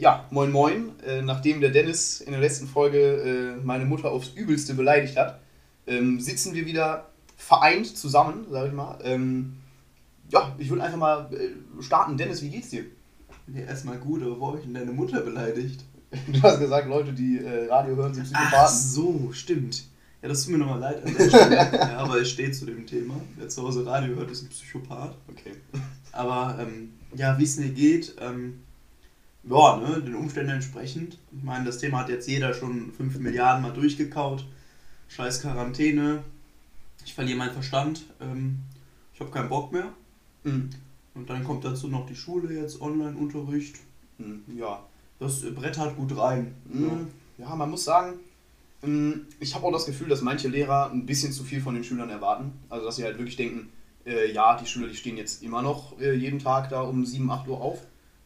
ja, moin moin. Äh, nachdem der Dennis in der letzten Folge äh, meine Mutter aufs Übelste beleidigt hat, ähm, sitzen wir wieder vereint zusammen, sag ich mal. Ähm, ja, ich würde einfach mal äh, starten. Dennis, wie geht's dir? Ja, erstmal gut, aber wo habe ich denn deine Mutter beleidigt? Du hast gesagt, Leute, die äh, Radio hören, sind Ach Psychopathen. so, stimmt. Ja, das tut mir nochmal leid an der Stelle. ja, aber ich stehe zu dem Thema. Wer zu Hause Radio hört, ist ein Psychopath. Okay. Aber ähm, ja, wie es mir geht, ähm, ja, ne, den Umständen entsprechend. Ich meine, das Thema hat jetzt jeder schon 5 Milliarden mal durchgekaut. Scheiß Quarantäne. Ich verliere meinen Verstand. Ähm, ich habe keinen Bock mehr. Mhm. Und dann kommt dazu noch die Schule jetzt, Online-Unterricht. Mhm. Ja. Das Brett hat gut rein. Mhm. Ja, man muss sagen, ähm, ich habe auch das Gefühl, dass manche Lehrer ein bisschen zu viel von den Schülern erwarten. Also, dass sie halt wirklich denken, äh, ja, die Schüler, die stehen jetzt immer noch äh, jeden Tag da um 7, 8 Uhr auf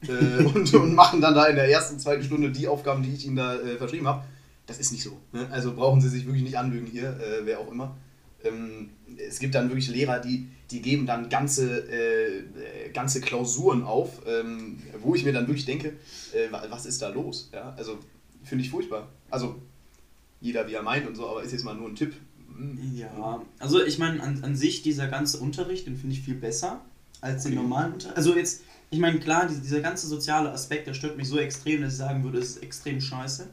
äh, und, und machen dann da in der ersten, zweiten Stunde die Aufgaben, die ich ihnen da äh, verschrieben habe. Das ist nicht so. Ne? Also brauchen sie sich wirklich nicht anlügen hier, äh, wer auch immer. Ähm, es gibt dann wirklich Lehrer, die, die geben dann ganze, äh, ganze Klausuren auf, ähm, wo ich mir dann wirklich denke, äh, wa- was ist da los? Ja? Also finde ich furchtbar. Also jeder wie er meint und so, aber ist jetzt mal nur ein Tipp. Hm. Ja, also ich meine, an, an sich dieser ganze Unterricht, den finde ich viel besser als den Okay. normalen Unterricht. Also jetzt, ich meine, klar, dieser, ganze soziale Aspekt, der stört mich so extrem, dass ich sagen würde, es ist extrem scheiße.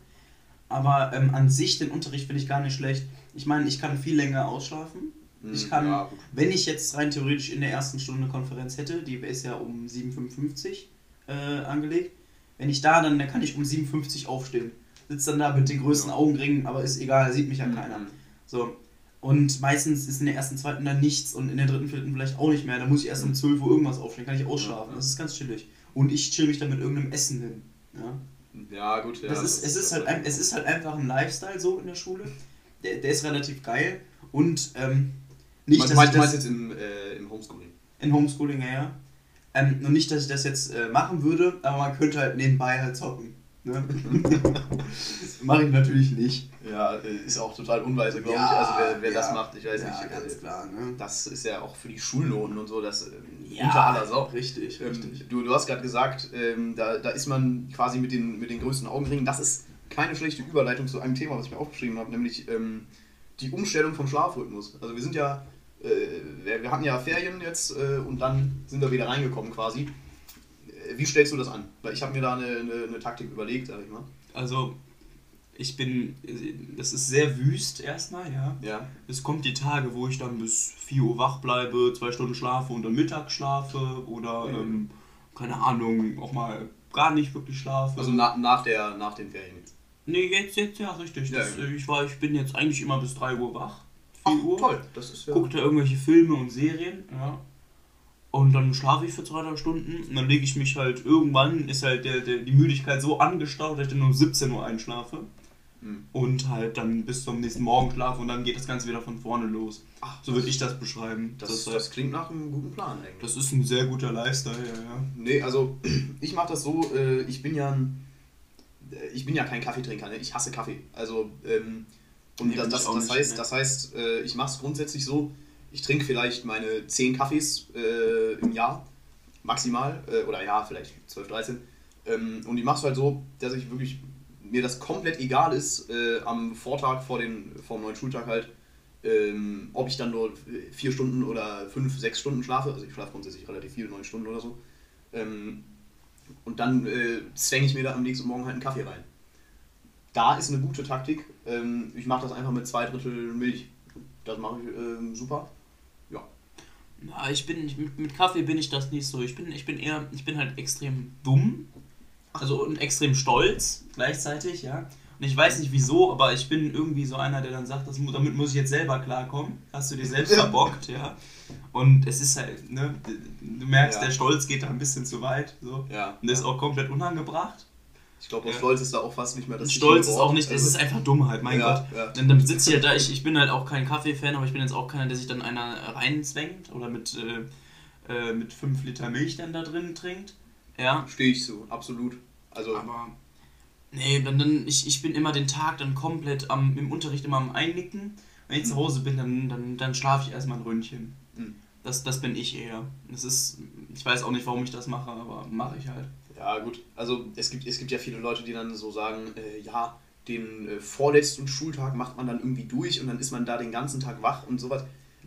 Aber ähm, an sich den Unterricht finde ich gar nicht schlecht. Ich meine, ich kann viel länger ausschlafen. Ich Hm, kann, ja, wenn ich jetzt rein theoretisch in der ersten Stunde eine Konferenz hätte, die ist ja um 7.55 äh, angelegt, wenn ich da, dann, dann kann ich um 7.50 aufstehen. Sitzt dann da mit den größten Ja. Augenringen, aber ist egal, sieht mich ja Hm, keiner. hm. So. Und meistens ist in der ersten, zweiten dann nichts und in der dritten, vierten vielleicht auch nicht mehr. Da muss ich erst um 12 Uhr irgendwas aufstehen, kann ich ausschlafen. Das ist ganz chillig. Und ich chill mich dann mit irgendeinem Essen hin. Ja. Ja, gut. Ja, das ist, es, ist halt, ein- es ist halt einfach ein Lifestyle so in der Schule. Der, der ist relativ geil. Und ähm, nicht, dass meinst, das jetzt im, äh, im Homeschooling? in Homeschooling, ja, ja. Ähm, und nicht, dass ich das jetzt äh, machen würde, aber man könnte halt nebenbei halt zocken. Ne? Mache ich natürlich nicht. Ja, ist auch total unweise, glaube Ja, ich. Also wer, wer ja. das macht, ich weiß Ja, nicht. ganz äh, klar, ne? Das ist ja auch für die Schulnoten und so, das äh, Ja, unter aller Sau. Richtig, Ähm, richtig. du, du hast gerade gesagt, ähm, da, da ist man quasi mit den, mit den größten Augenringen. Das ist keine schlechte Überleitung zu einem Thema, was ich mir aufgeschrieben habe, nämlich ähm, die Umstellung vom Schlafrhythmus. Also wir sind ja, äh, wir, wir hatten ja Ferien jetzt äh, und dann sind wir wieder reingekommen quasi. Wie stellst du das an? Weil ich habe mir da eine, eine, eine Taktik überlegt, sag ich mal. Also, ich bin, das ist sehr wüst erstmal, ja. Ja. Es kommt die Tage, wo ich dann bis 4 Uhr wach bleibe, zwei Stunden schlafe und dann Mittag schlafe oder, Mhm. ähm, keine Ahnung, auch mal gar nicht wirklich schlafe. Also na, nach, der, nach den Ferien jetzt. nee, jetzt, jetzt, ja, richtig. Ja, Das, äh, ich, war, ich bin jetzt eigentlich immer bis 3 Uhr wach. 4 Ach, Uhr. toll. Das ist ja. Gucke da irgendwelche Filme und Serien, ja. Und dann schlafe ich für zwei, drei Stunden und dann lege ich mich halt irgendwann, ist halt der, der, die Müdigkeit so angestaut, dass ich dann um 17 Uhr einschlafe. Hm. Und halt dann bis zum nächsten Morgen schlafe und dann geht das Ganze wieder von vorne los. Ach, So würde ich das beschreiben. Das, das, das, klingt nach einem guten Plan eigentlich. das ist ein sehr guter Lifestyle, ja, ja. Nee, also ich mache das so, äh, ich bin ja ein, äh, ich bin ja kein Kaffeetrinker, ne? ich hasse Kaffee. Also ähm, und Nee, das, das, das nicht, heißt, ne. das heißt, äh, ich mache es grundsätzlich so, ich trinke vielleicht meine 10 Kaffees äh, im Jahr, maximal, äh, oder ja, vielleicht 12, 13. Ähm, und ich mache es halt so, dass ich wirklich, mir das komplett egal ist, äh, am Vortag vor, dem neuen Schultag halt, ähm, ob ich dann nur vier Stunden oder fünf, sechs Stunden schlafe, also ich schlafe grundsätzlich relativ viel, neun Stunden oder so. Ähm, und dann äh, zwänge ich mir da am nächsten Morgen halt einen Kaffee rein. Da ist eine gute Taktik. Ähm, ich mache das einfach mit zwei Drittel Milch. Das mache ich ähm, super. Na, ich bin, mit, mit Kaffee bin ich das nicht so. Ich bin, ich bin eher, ich bin halt extrem dumm. Also und extrem stolz gleichzeitig, ja. Und ich weiß nicht wieso, aber ich bin irgendwie so einer, der dann sagt, das, damit muss ich jetzt selber klarkommen. Hast du dir selbst verbockt, ja. Und es ist halt, ne, du merkst, Ja. der Stolz geht da ein bisschen zu weit. So. ja. Und das ist auch komplett unangebracht. Ich glaube, Ja. Stolz ist da auch fast nicht mehr das Stolz ist auch nicht, es Also, ist einfach Dummheit, mein ja, Gott. Ja. Dann, dann sitze ich ja da, ich, ich bin halt auch kein Kaffee-Fan, aber ich bin jetzt auch keiner, der sich dann einer reinzwängt oder mit, äh, äh, mit 5 Liter Milch dann da drin trinkt. Ja. Stehe ich zu, absolut. Also, Aber nee, dann, dann ich, ich bin immer den Tag dann komplett am, im Unterricht immer am Einnicken. Wenn ich zu Hause bin, dann, dann, dann schlafe ich erstmal ein Ründchen. Mhm. Das, das bin ich eher. Das ist, ich weiß auch nicht, warum ich das mache, aber mache ich halt. Ja, gut. Also es gibt, es gibt ja viele Leute, die dann so sagen, äh, ja, den äh, vorletzten Schultag macht man dann irgendwie durch und dann ist man da den ganzen Tag wach und sowas.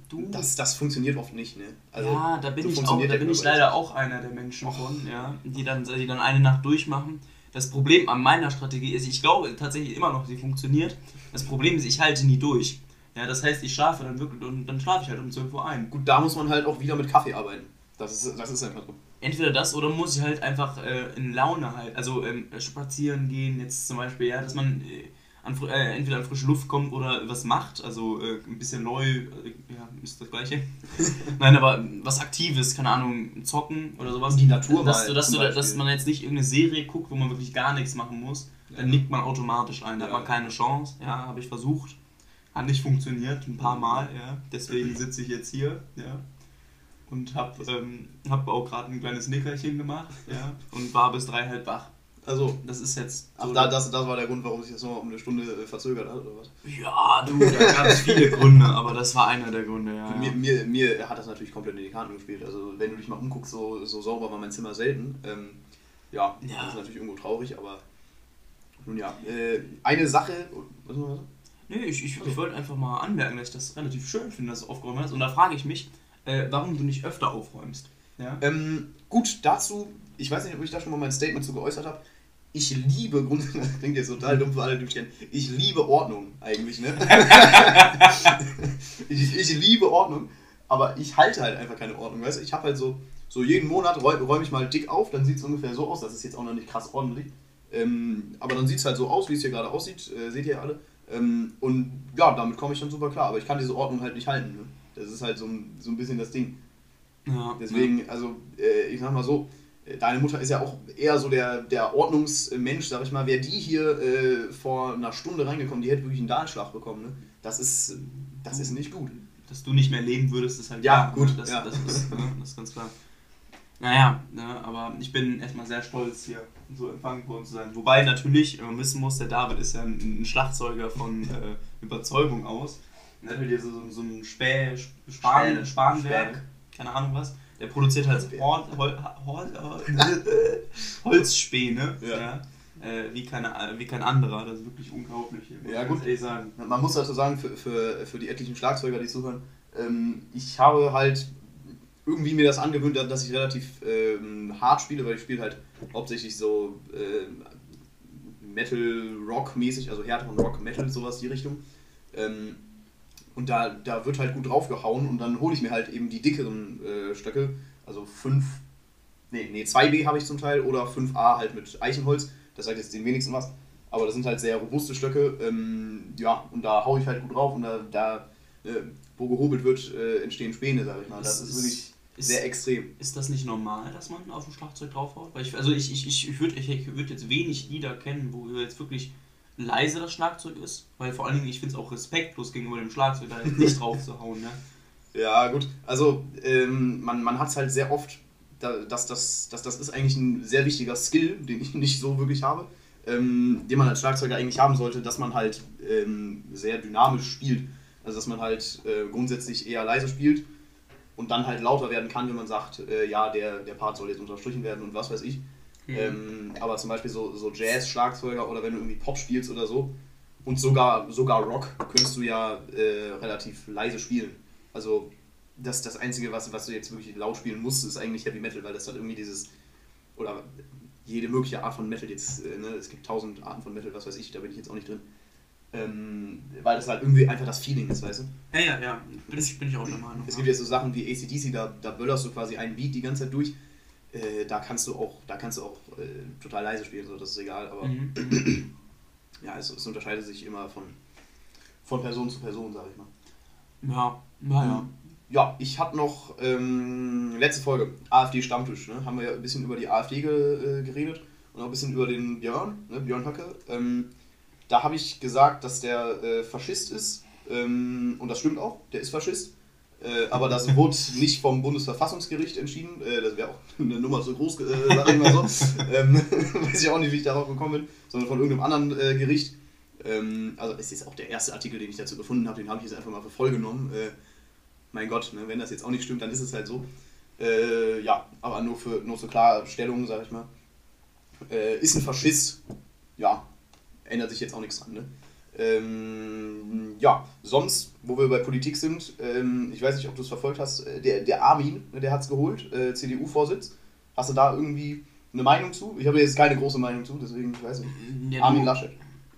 Du, Das, das funktioniert oft nicht, ne? ja, da bin so ich auch, da bin ich leider auch einer der Menschen von, ja, die dann, die dann eine Nacht durchmachen. Das Problem an meiner Strategie ist, ich glaube tatsächlich immer noch, sie funktioniert. Das Problem ist, ich halte nie durch. Ja, das heißt, ich schlafe dann wirklich und dann schlafe ich halt um 12 Uhr ein. Gut, da muss man halt auch wieder mit Kaffee arbeiten. Das ist, das ist einfach so. Entweder das oder muss ich halt einfach äh, in Laune halt, also ähm, spazieren gehen, jetzt zum Beispiel, ja, dass man äh, an, äh, entweder an frische Luft kommt oder was macht, also äh, ein bisschen neu, äh, ja, ist das gleiche. Nein, aber was Aktives, keine Ahnung, zocken oder sowas. Die Natur dass, mal dass, du, dass Beispiel. man jetzt nicht irgendeine Serie guckt, wo man wirklich gar nichts machen muss, dann nickt man automatisch ein, da hat Ja. man keine Chance, ja, habe ich versucht. Hat nicht funktioniert, ein paar Mal, ja. Deswegen sitze ich jetzt hier, ja. Und habe ähm, hab auch gerade ein kleines Nickerchen gemacht, ja. Und war bis drei halb wach. Also, Das ist jetzt. ach, so- da, das, das war der Grund, warum sich das nochmal um eine Stunde äh, verzögert hat, oder was? ja, du, da gab es viele Gründe, aber das war einer der Gründe, ja. Mir, ja. mir, mir hat das natürlich komplett in die Karten gespielt. Also, wenn du dich mal umguckst, so, so sauber war mein Zimmer selten. Ähm, ja, Ja. das ist natürlich irgendwo traurig, aber nun ja. Äh, eine Sache. Was sagen? Nee, ich, ich, ich wollte einfach mal anmerken, dass ich das relativ schön finde, dass du aufgeräumt hast. Und da frage ich mich, äh, warum du nicht öfter aufräumst. Ja? Ähm, gut, dazu, ich weiß nicht, ob ich da schon mal mein Statement zu geäußert habe. Ich liebe, Grund, das klingt jetzt total dumm für alle, die mich kennen, ich liebe Ordnung eigentlich, ne? ich, ich liebe Ordnung, aber ich halte halt einfach keine Ordnung, weißt du? Ich habe halt so, so jeden Monat räume räum ich mal dick auf, dann sieht es ungefähr so aus, das ist jetzt auch noch nicht krass ordentlich, ähm, aber dann sieht es halt so aus, wie es hier gerade aussieht, äh, seht ihr alle. Ähm, und ja, damit komme ich dann super klar, aber ich kann diese Ordnung halt nicht halten, ne? Das ist halt so ein, so ein bisschen das Ding. ja Deswegen, also äh, ich sag mal so, äh, deine Mutter ist ja auch eher so der, der Ordnungsmensch, sag ich mal. Wäre die hier äh, vor einer Stunde reingekommen, die hätte wirklich einen Dahlschlag bekommen. Ne? Das, ist, das ist nicht gut. dass du nicht mehr leben würdest, ist halt Ja, klar, gut, ne? Das, ja. Das, ist, ne? das ist ganz klar. Naja, ne? aber ich bin erstmal sehr stolz, hier so empfangen worden zu sein. Wobei natürlich, wenn man wissen muss, der David ist ja ein, ein Schlagzeuger von äh, Überzeugung aus. Halt hier so, so ein Späh, Span. Spanwerk, keine Ahnung was. Der produziert halt Hol, Hol, Hol, Hol, Holzspäne, Ja. ja. Äh, wie, keine, wie kein anderer. Das ist wirklich unglaublich. Ja, gut. ehrlich sagen. Man muss dazu sagen, für, für, für die etlichen Schlagzeuger, die zuhören, ähm, ich habe halt irgendwie mir das angewöhnt, dass ich relativ ähm, hart spiele, weil ich spiele halt hauptsächlich so äh, Metal-Rock-mäßig, also härteren Rock, Metal, sowas die Richtung. Ähm, und da, da wird halt gut draufgehauen und dann hole ich mir halt eben die dickeren äh, Stöcke, also 5, nee, nee, 2B habe ich zum Teil oder 5A halt mit Eichenholz, das sagt jetzt den wenigsten was, aber das sind halt sehr robuste Stöcke, ähm, ja, und da haue ich halt gut drauf und da, da äh, wo gehobelt wird, äh, entstehen Späne, sag ich mal. Das Ist- ist wirklich ist- sehr extrem. Ist das nicht normal, dass man auf dem Schlagzeug draufhaut? Weil ich, also ich, ich, ich, ich würde ich, ich würd jetzt wenig Lieder kennen, wo jetzt wirklich leise das Schlagzeug ist. Weil vor allen Dingen, ich finde es auch respektlos gegenüber dem Schlagzeug, da nicht drauf zu hauen. Ne? Ja, gut. Also, ähm, man, man hat es halt sehr oft, da, dass, das, dass das ist eigentlich ein sehr wichtiger Skill, den ich nicht so wirklich habe, ähm, den man als Schlagzeuger eigentlich haben sollte, dass man halt ähm, sehr dynamisch spielt. Also, dass man halt äh, grundsätzlich eher leise spielt und dann halt lauter werden kann, wenn man sagt, äh, ja, der, der Part soll jetzt unterstrichen werden und was weiß ich. Ähm, aber zum Beispiel so, so Jazz-Schlagzeuger oder wenn du irgendwie Pop spielst oder so und sogar, sogar Rock könntest du ja äh, relativ leise spielen. Also das, das Einzige, was, was du jetzt wirklich laut spielen musst, ist eigentlich Heavy Metal, weil das dann irgendwie dieses, oder jede mögliche Art von Metal jetzt, äh, ne, es gibt tausend Arten von Metal, was weiß ich, da bin ich jetzt auch nicht drin. Ähm, weil das halt irgendwie einfach das Feeling ist, weißt du? Ja, ja, ja, bin ich, bin ich auch der Meinung. Es gibt ja so Sachen wie ACDC, da, da böllerst du quasi einen Beat die ganze Zeit durch. Äh, da kannst du auch, da kannst du auch äh, total leise spielen, so das ist egal, aber Mhm, mhm. ja, es, es unterscheidet sich immer von, von Person zu Person, sag ich mal. Ja, naja. Ja, ich habe noch ähm, letzte Folge, AfD Stammtisch, ne? haben wir ja ein bisschen über die AfD ge, äh, geredet und auch ein bisschen über den Björn, ne? Björn Höcke. Ähm, da habe ich gesagt, dass der äh, Faschist ist ähm, und das stimmt auch, der ist Faschist. Äh, aber das wurde nicht vom Bundesverfassungsgericht entschieden. Äh, das wäre auch eine Nummer zu groß, äh, sag ich mal so. ähm, weiß ich auch nicht, wie ich darauf gekommen bin, sondern von irgendeinem anderen äh, Gericht. Ähm, also es ist auch der erste Artikel, den ich dazu gefunden habe, den habe ich jetzt einfach mal für voll genommen. Äh, mein Gott, ne, wenn das jetzt auch nicht stimmt, dann ist es halt so. Äh, ja, aber nur für nur zur Klarstellung, sag ich mal. äh, ist ein Faschist. Ja, ändert sich jetzt auch nichts dran, ne? Ähm, ja, sonst, wo wir bei Politik sind, ähm, ich weiß nicht, ob du es verfolgt hast, äh, der, der Armin, ne, der hat es geholt, äh, CDU-Vorsitz. Hast du da irgendwie eine Meinung zu? Ich habe jetzt keine große Meinung zu, deswegen, ich weiß nicht. Ja, Armin du- Laschet.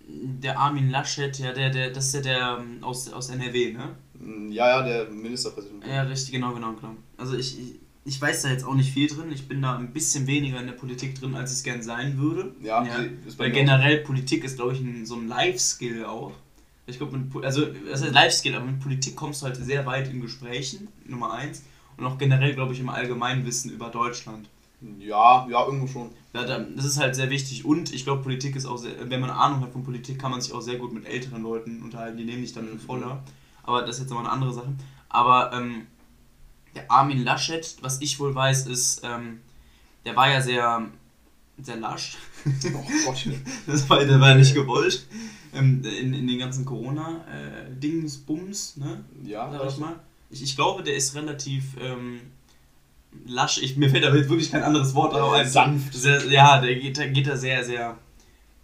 Der Armin Laschet, ja, der, der, das ist ja der ähm, aus, aus NRW, ne? Mm, Ja, ja, der Ministerpräsident. Ja, richtig, genau, genau, genau. Also ich, ich, ich weiß da jetzt auch nicht viel drin. Ich bin da ein bisschen weniger in der Politik drin, als ich es gern sein würde. Ja, bei Weil mir auch generell Politik ist, glaube ich, ein, so ein Life-Skill auch. Ich glaube, also das heißt Life-Skill, aber mit Politik kommst du halt sehr weit in Gesprächen, Nummer eins. Und auch generell, glaube ich, im Allgemeinwissen über Deutschland. Ja, ja, irgendwo schon. Da, das ist halt sehr wichtig und ich glaube, Politik ist auch sehr, wenn man Ahnung hat von Politik, kann man sich auch sehr gut mit älteren Leuten unterhalten, die nehmen dich dann für voller. Aber das ist jetzt nochmal eine andere Sache. Aber ähm, Armin Laschet, was ich wohl weiß, ist, ähm, der war ja sehr, sehr lasch. Oh Gott. Das war, der war nicht gewollt. Ähm, in, in den ganzen Corona-Dings, ne? Ja, Sag ich mal. Ich, ich glaube, der ist relativ ähm, lasch. Ich, mir fällt jetzt wirklich kein anderes Wort Äh, ein. sanft. Sehr, ja, der geht, da geht da sehr, sehr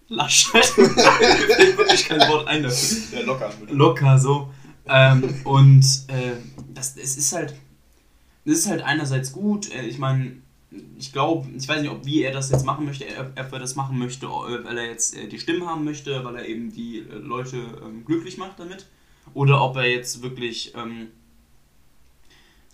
lasch. mir fällt wirklich kein Wort ein dafür. Ja, locker. Locker so. Ähm, und äh, das, es ist halt. Es ist halt einerseits gut. Äh, ich meine, ich glaube, ich weiß nicht, ob wie er das jetzt machen möchte, ob er das machen möchte, äh, weil er jetzt äh, die Stimmen haben möchte, weil er eben die Leute ähm, glücklich macht damit. Oder ob er jetzt wirklich ähm,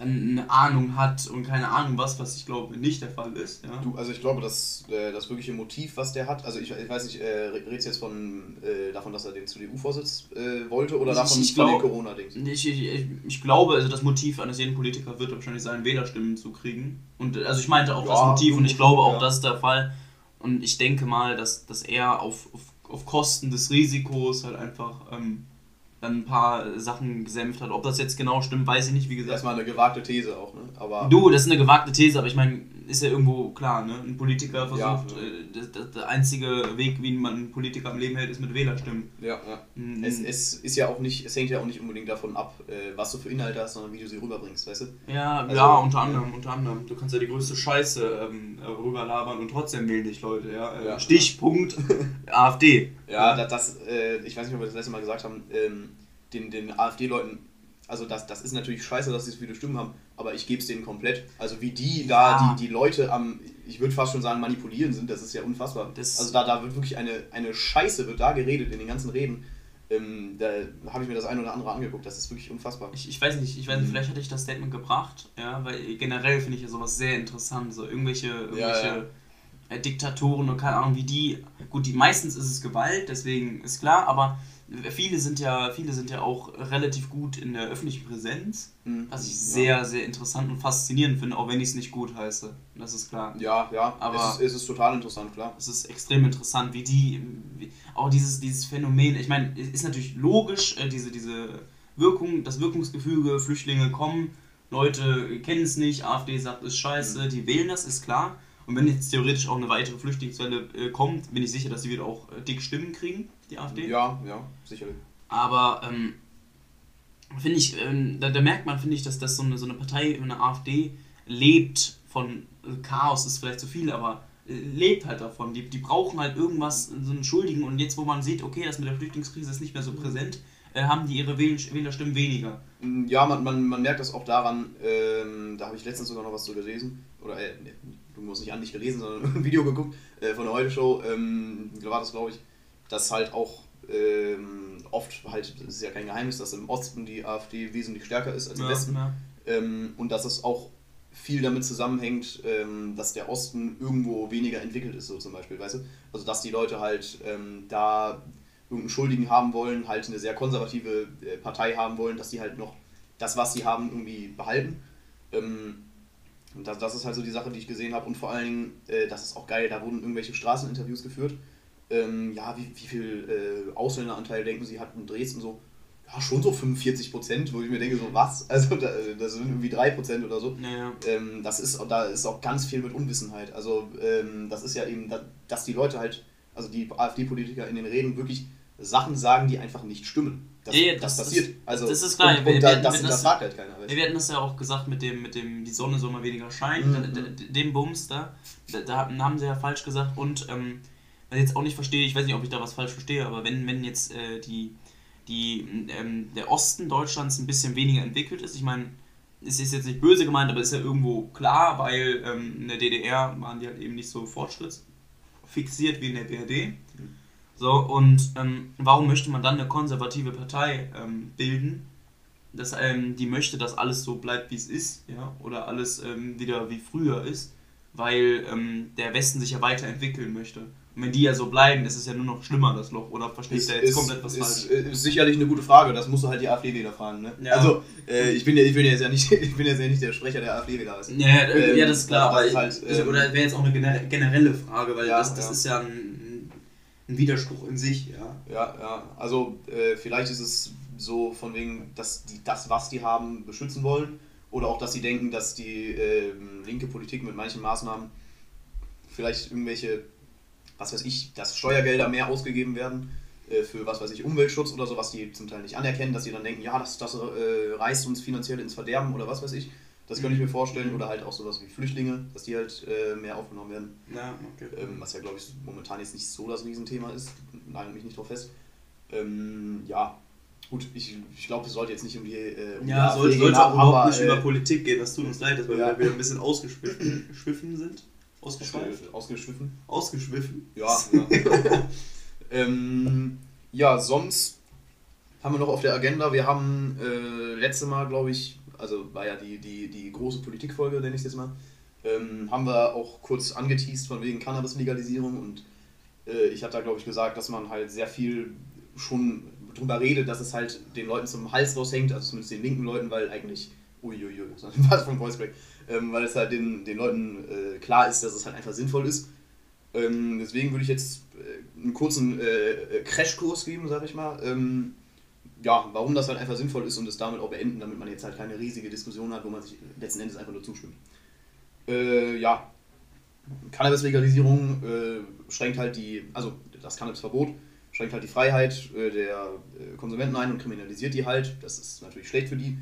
eine Ahnung hat und keine Ahnung was, was ich glaube nicht der Fall ist. Ja. Du, also ich glaube, dass äh, das wirkliche Motiv, was der hat, also ich, ich weiß nicht, äh, redest du jetzt von äh, davon, dass er den CDU-Vorsitz äh, wollte oder Ich- davon ich von den glaub- Corona-Dings? Ich, ich, ich, ich glaube, also das Motiv eines jeden Politiker wird wahrscheinlich sein, Wählerstimmen zu kriegen. Und äh, also ich meinte auch das Ja, Motiv und ich glaube auch, ja. das ist der Fall. Und ich denke mal, dass, dass er auf, auf, auf Kosten des Risikos halt einfach ähm, dann ein paar Sachen gesänft hat. Ob das jetzt genau stimmt, weiß ich nicht, wie gesagt. Erstmal eine gewagte These auch, ne? Aber Du, das ist eine gewagte These, aber ich meine, ist ja irgendwo klar, ne? Ein Politiker versucht, Ja. Äh, das, das, der einzige Weg, wie man einen Politiker am Leben hält, ist mit Wählerstimmen. ja, ja. Mhm. Es, es ist ja auch nicht, es hängt ja auch nicht unbedingt davon ab, äh, was du für Inhalte hast, sondern wie du sie rüberbringst, weißt du? Ja, Also, ja, unter anderem, unter anderem. Du kannst ja die größte Scheiße ähm, rüberlabern und trotzdem wählen dich Leute, ja. Äh, Ja. Stichpunkt AfD. Ja, das, das äh, ich weiß nicht, ob wir das letzte Mal gesagt haben, ähm, den, den AfD-Leuten, also das, das ist natürlich scheiße, dass sie so viele Stimmen haben, aber ich gebe es denen komplett. Also wie die da, Ja. die, die Leute am, ich würde fast schon sagen, manipulieren sind, das ist ja unfassbar. Das- also da, da wird wirklich eine, eine Scheiße, wird da geredet in den ganzen Reden. Ähm, da habe ich mir das ein oder andere angeguckt, das ist wirklich unfassbar. Ich, ich weiß nicht, ich weiß nicht, Mhm. vielleicht hatte ich das Statement gebracht, ja, weil generell finde ich ja sowas sehr interessant, so irgendwelche, irgendwelche ja. Äh, Diktatoren und keine Ahnung, wie die, gut, die meistens ist es Gewalt, deswegen ist klar, aber viele sind ja, viele sind ja auch relativ gut in der öffentlichen Präsenz, Mhm. was ich Ja. sehr, sehr interessant und faszinierend finde, auch wenn ich es nicht gut heiße, das ist klar. Ja, ja, Aber- es, ist, es ist total interessant, klar. Es ist extrem interessant, wie die, wie, auch dieses, dieses Phänomen, ich meine, es ist natürlich logisch, äh, diese, diese Wirkung, das Wirkungsgefüge, Flüchtlinge kommen, Leute kennen es nicht, AfD sagt, ist scheiße, Mhm. die wählen das, ist klar. Und wenn jetzt theoretisch auch eine weitere Flüchtlingswelle äh, kommt, bin ich sicher, dass sie wieder auch äh, dick Stimmen kriegen, die AfD. Ja, ja, sicherlich. Aber ähm, finde ich, ähm, da, da merkt man, finde ich, dass das so eine, so eine Partei, eine AfD, lebt von äh, Chaos, ist vielleicht zu viel, aber äh, lebt halt davon. Die, die brauchen halt irgendwas, so einen Schuldigen. Und jetzt, wo man sieht, okay, das mit der Flüchtlingskrise ist nicht mehr so präsent, äh, haben die ihre Wähl Wählerstimmen weniger. Ja, man, man, man merkt das auch daran, ähm, da habe ich letztens sogar noch was zu gelesen, oder äh, nee, du musst nicht an dich gelesen, sondern ein Video geguckt äh, von der Heute-Show, ähm, war das glaube ich, dass halt auch ähm, oft halt, es ist ja kein Geheimnis, dass im Osten die AfD wesentlich stärker ist als im Westen ja. ähm, und dass es auch viel damit zusammenhängt, ähm, dass der Osten irgendwo weniger entwickelt ist, so zum Beispiel, weißt du? Also dass die Leute halt ähm, da irgendeinen Schuldigen haben wollen, halt eine sehr konservative äh, Partei haben wollen, dass die halt noch das, was sie haben, irgendwie behalten. Ähm, und das, das ist halt so die Sache, die ich gesehen habe. Und vor allen Dingen, äh, das ist auch geil, da wurden irgendwelche Straßeninterviews geführt. Ähm, ja, wie, wie viel äh, Ausländeranteil denken sie hat in Dresden so? Ja, schon so 45 Prozent, wo ich mir denke, so was? Also da, das sind irgendwie 3 Prozent oder so. Naja. Ähm, das ist, da ist auch ganz viel mit Unwissenheit. Also ähm, das ist ja eben, da, dass die Leute halt, also die AfD-Politiker in den Reden wirklich Sachen sagen, die einfach nicht stimmen. das, Ja, ja, das, das- passiert. Also, das ist klar. Und, Wir- und wir- da, wir- das hinterfragt halt keiner. Wir hatten das ja auch gesagt mit dem, mit dem, die Sonne soll mal weniger scheinen, Mhm. da, da, dem Bums da. Da, haben sie ja falsch gesagt und ähm, was ich jetzt auch nicht verstehe, ich weiß nicht, ob ich da was falsch verstehe, aber wenn, wenn jetzt äh, die, die, ähm, der Osten Deutschlands ein bisschen weniger entwickelt ist, ich meine, es ist jetzt nicht böse gemeint, aber ist ja irgendwo klar, weil ähm, in der DDR waren die halt eben nicht so fortschrittsfixiert wie in der BRD. So, und ähm, warum möchte man dann eine konservative Partei ähm, bilden, dass, ähm, die möchte, dass alles so bleibt, wie es ist, ja, oder alles ähm, wieder wie früher ist, weil ähm, der Westen sich ja weiterentwickeln möchte. Und wenn die ja so bleiben, ist es ja nur noch schlimmer, das Loch, oder versteht Ist, der jetzt ist, komplett was ist, falsch? ist sicherlich eine gute Frage, das musst du halt die AfD-Wähler fragen. Ne? Ja. Also, äh, ich, bin ja, ich, bin jetzt ja nicht, ich bin jetzt ja nicht der Sprecher der AfD-Wähler. weißt du? Ja, ja, Ähm, ja, das ist klar, das aber ist halt, ich- ähm, oder wäre jetzt auch eine gener- generelle Frage, weil Ja, das, das ist ja ein, ein Widerspruch in sich, ja. Ja, ja. Also, äh, vielleicht ist es so von wegen, dass die das, was die haben, beschützen wollen. Oder auch, dass sie denken, dass die ähm, linke Politik mit manchen Maßnahmen vielleicht irgendwelche, was weiß ich, dass Steuergelder mehr ausgegeben werden äh, für, was weiß ich, Umweltschutz oder so, was die zum Teil nicht anerkennen, dass sie dann denken, ja, das, das äh, reißt uns finanziell ins Verderben oder was weiß ich. Das könnte ich mir vorstellen. Oder halt auch sowas wie Flüchtlinge, dass die halt äh, mehr aufgenommen werden. Ja, okay. Ähm, was ja, glaube ich, momentan jetzt nicht so das Riesenthema ist. Nagel mich nicht drauf fest. Ähm, ja, gut, ich, ich glaube, es sollte jetzt nicht um die. Äh, um Ja, AfD sollte, sollte auch überhaupt nicht äh, über Politik gehen. Das tut uns leid, dass wir Ja. wieder ein bisschen ausgeschwiffen geschwiffen sind. Ausgeschweift? ausge- ausgeschwiffen. Ausgeschwiffen. Ja, ja. ähm, ja, sonst haben wir noch auf der Agenda, wir haben äh, letzte Mal, glaube ich, also war ja die, die, die große Politikfolge, nenne ich es jetzt mal, ähm, haben wir auch kurz angeteased von wegen Cannabis-Legalisierung und äh, ich habe da, glaube ich, gesagt, dass man halt sehr viel schon drüber redet, dass es halt den Leuten zum Hals raushängt, also zumindest den linken Leuten, weil eigentlich, uiuiui, was von Voice Break, ähm, weil es halt den, den Leuten äh, klar ist, dass es halt einfach sinnvoll ist. Ähm, deswegen würde ich jetzt äh, einen kurzen äh, äh, Crashkurs geben, sag ich mal. Ähm, ja, warum das halt einfach sinnvoll ist und es damit auch beenden, damit man jetzt halt keine riesige Diskussion hat, wo man sich letzten Endes einfach nur zustimmt. Äh, ja, Cannabis-Legalisierung äh, schränkt halt die, also das Cannabis-Verbot schränkt halt die Freiheit äh, der äh, Konsumenten ein und kriminalisiert die halt. Das ist natürlich schlecht für die.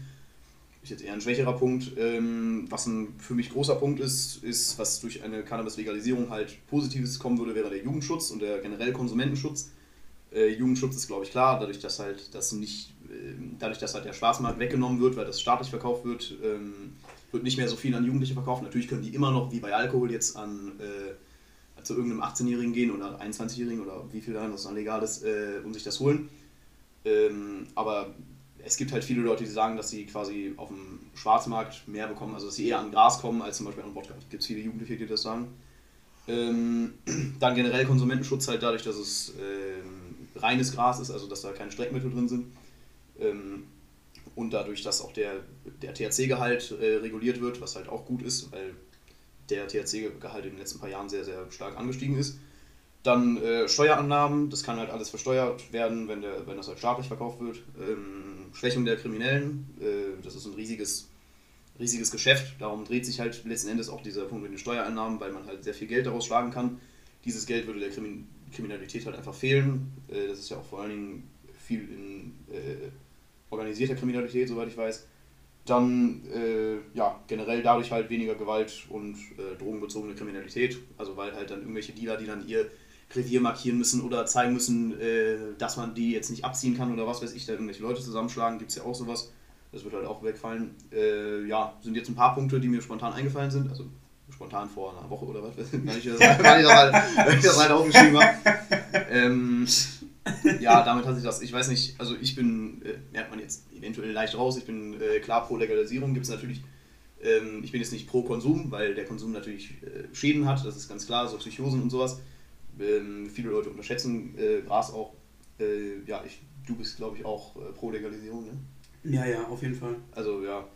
Ist jetzt eher ein schwächerer Punkt. Ähm, was ein für mich großer Punkt ist, ist, was durch eine Cannabis-Legalisierung halt Positives kommen würde, wäre der Jugendschutz und der generell Konsumentenschutz. Äh, Jugendschutz ist, glaube ich, klar, dadurch, dass halt das nicht, ähm, dadurch, dass halt der Schwarzmarkt weggenommen wird, weil das staatlich verkauft wird, ähm, wird nicht mehr so viel an Jugendliche verkauft. Natürlich können die immer noch, wie bei Alkohol, jetzt an äh, zu irgendeinem 18-Jährigen gehen oder 21-Jährigen oder wie viel da das dann legal ist, äh, und sich das holen. Ähm, aber es gibt halt viele Leute, die sagen, dass sie quasi auf dem Schwarzmarkt mehr bekommen, also dass sie eher an Gras kommen als zum Beispiel an Wodka. Es gibt viele Jugendliche, die das sagen. Ähm, dann generell Konsumentenschutz halt dadurch, dass es ähm, reines Gras ist, also dass da keine Streckmittel drin sind. Ähm, und dadurch, dass auch der, der THC-Gehalt äh, reguliert wird, was halt auch gut ist, weil der THC-Gehalt in den letzten paar Jahren sehr, sehr stark angestiegen ist. Dann äh, Steuerannahmen, das kann halt alles versteuert werden, wenn, der, wenn das halt staatlich verkauft wird. Ähm, Schwächung der Kriminellen, äh, das ist ein riesiges, riesiges Geschäft. Darum dreht sich halt letzten Endes auch dieser Punkt mit den Steuereinnahmen, weil man halt sehr viel Geld daraus schlagen kann. Dieses Geld würde der Krimin Kriminalität halt einfach fehlen. Äh, das ist ja auch vor allen Dingen viel in äh, organisierter Kriminalität, soweit ich weiß. Dann äh, ja, generell dadurch halt weniger Gewalt und äh, drogenbezogene Kriminalität. Also weil halt dann irgendwelche Dealer, die dann ihr Revier markieren müssen oder zeigen müssen, äh, dass man die jetzt nicht abziehen kann oder was weiß ich, da irgendwelche Leute zusammenschlagen, gibt es ja auch sowas. Das wird halt auch wegfallen. Ja, sind jetzt ein paar Punkte, die mir spontan eingefallen sind. Also spontan vor einer Woche oder was, weil ich das, weil ich das, halt, weil ich das halt aufgeschrieben habe. Ähm, ja, damit hat sich das, ich weiß nicht, also ich bin, äh, merkt man jetzt eventuell leicht raus, ich bin äh, klar pro Legalisierung, gibt es natürlich, ähm, ich bin jetzt nicht pro Konsum, weil der Konsum natürlich äh, Schäden hat, das ist ganz klar, so Psychosen und sowas. Ähm, viele Leute unterschätzen äh, Gras auch. Äh, ja, ich, du bist glaube ich auch äh, pro Legalisierung, ne? Ja, ja, auf jeden Fall. Also ja,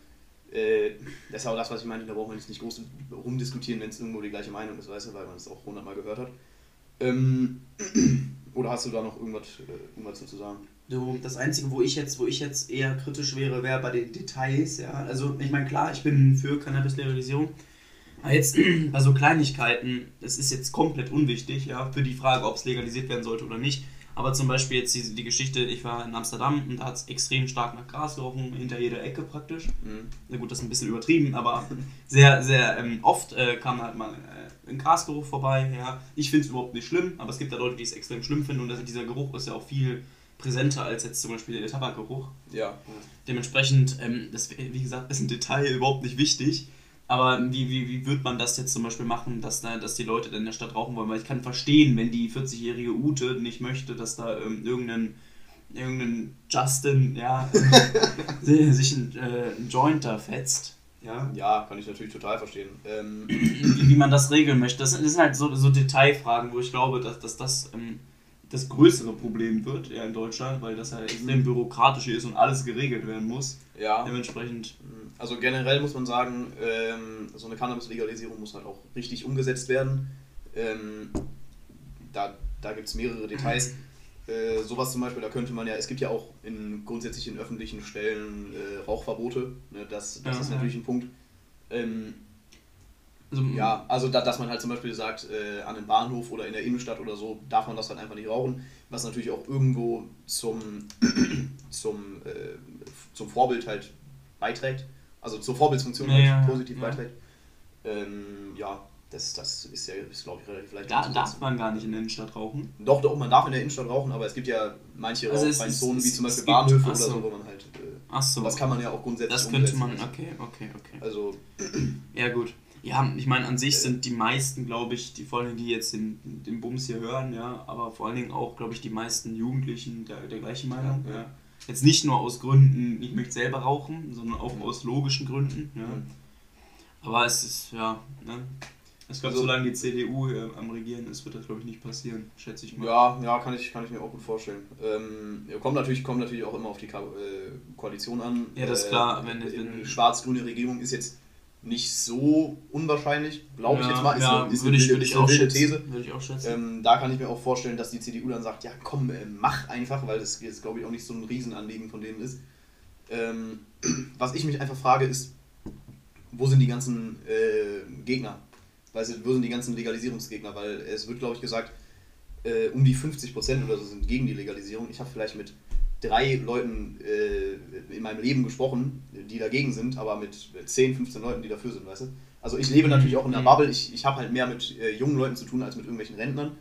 äh, das ist auch das, was ich meine, da braucht man jetzt nicht groß rumdiskutieren, wenn es irgendwo die gleiche Meinung ist, weißt du, weil man es auch hundertmal gehört hat. Ähm, oder hast du da noch irgendwas, äh, irgendwas zu sagen? Das Einzige, wo ich jetzt, wo ich jetzt eher kritisch wäre, wäre bei den Details, ja. Also ich meine, klar, ich bin für Cannabis-Legalisierung. Aber jetzt bei so Kleinigkeiten, das ist jetzt komplett unwichtig, ja, für die Frage, ob es legalisiert werden sollte oder nicht. Aber zum Beispiel jetzt die, die Geschichte, ich war in Amsterdam und da hat es extrem stark nach Gras gerochen, hinter jeder Ecke praktisch. Mhm. Na gut, das ist ein bisschen übertrieben, aber sehr, sehr ähm, oft äh, kam halt mal äh, ein Grasgeruch vorbei. Ja. Ich finde es überhaupt nicht schlimm, aber es gibt ja Leute, die es extrem schlimm finden und das, dieser Geruch ist ja auch viel präsenter als jetzt zum Beispiel der Tabakgeruch. Ja. Dementsprechend, ähm, das, wie gesagt, ist ein Detail überhaupt nicht wichtig. Aber wie, wie, wie wird man das jetzt zum Beispiel machen, dass, da, dass die Leute dann in der Stadt rauchen wollen? Weil ich kann verstehen, wenn die 40-jährige Ute nicht möchte, dass da ähm, irgendein, irgendein Justin ja, sich ein, äh, ein Joint da fetzt. Ja. Ja, kann ich natürlich total verstehen. Ähm, Wie, wie man das regeln möchte. Das, das sind halt so, so Detailfragen, wo ich glaube, dass, dass das ähm, das größere Problem wird ja, in Deutschland, weil das ja extrem bürokratisch ist und alles geregelt werden muss. ja. Dementsprechend. Also generell muss man sagen, ähm, so eine Cannabis-Legalisierung muss halt auch richtig umgesetzt werden. Ähm, da da gibt es mehrere Details. Äh, sowas zum Beispiel, da könnte man ja, es gibt ja auch in, grundsätzlich in öffentlichen Stellen äh, Rauchverbote. Ne? Das, das Ja, ist ja. natürlich ein Punkt. Ähm, Also, ja, also da, dass man halt zum Beispiel sagt, äh, an einem Bahnhof oder in der Innenstadt oder so darf man das halt einfach nicht rauchen, was natürlich auch irgendwo zum, zum, äh, zum Vorbild halt beiträgt, also zur Vorbildsfunktion Ja, halt positiv ja. beiträgt. Ähm, ja, das, das ist ja, ist, glaube ich, relativ leicht Da darf man gar nicht in der Innenstadt rauchen. Doch, doch, man darf in der Innenstadt rauchen, aber es gibt ja manche Also es rauchfreien ist- Zonen, wie zum Beispiel gibt- Bahnhöfe oder so. wo man halt, äh, Ach so. das kann man ja auch grundsätzlich Das könnte man, okay, okay, okay. Also, Ja, gut. Ja, ich meine, an sich sind die meisten, glaube ich, die vor allem, die jetzt den, den Bums hier hören, ja, aber vor allen Dingen auch, glaube ich, die meisten Jugendlichen der, der gleichen Meinung. Ja, ja. Jetzt nicht nur aus Gründen, ich möchte selber rauchen, sondern auch aus logischen Gründen. Ja. Mhm. Aber es ist, ja, ne? Ich glaube, Also- solange die CDU hier am Regieren ist, wird das, glaube ich, nicht passieren, schätze ich mal. Ja, ja, kann ich, kann ich mir auch gut vorstellen. Ähm, kommt, natürlich, kommt natürlich auch immer auf die Ka äh, Koalition an. Ja, das ist Äh, klar, wenn- wenn- schwarz-grüne Regierung ist jetzt nicht so unwahrscheinlich, glaube ich Ja, jetzt mal. Ist ja, eine, ist würde eine, ich, würde ich auch wilde. These. Würde ich auch schätzen. Ähm, da kann ich mir auch vorstellen, dass die CDU dann sagt, ja komm, äh, mach einfach, weil das jetzt glaube ich auch nicht so ein Riesenanliegen von denen ist. Ähm, was ich mich einfach frage ist, wo sind die ganzen äh, Gegner? Weißt du, wo sind die ganzen Legalisierungsgegner? Weil es wird glaube ich gesagt, äh, um die 50% oder so sind gegen die Legalisierung. Ich habe vielleicht mit drei Leuten äh, in meinem Leben gesprochen, die dagegen sind, aber mit 10, 15 Leuten, die dafür sind, weißt du? Also ich lebe natürlich auch in der Mhm. Bubble, ich, ich habe halt mehr mit äh, jungen Leuten zu tun als mit irgendwelchen Rentnern.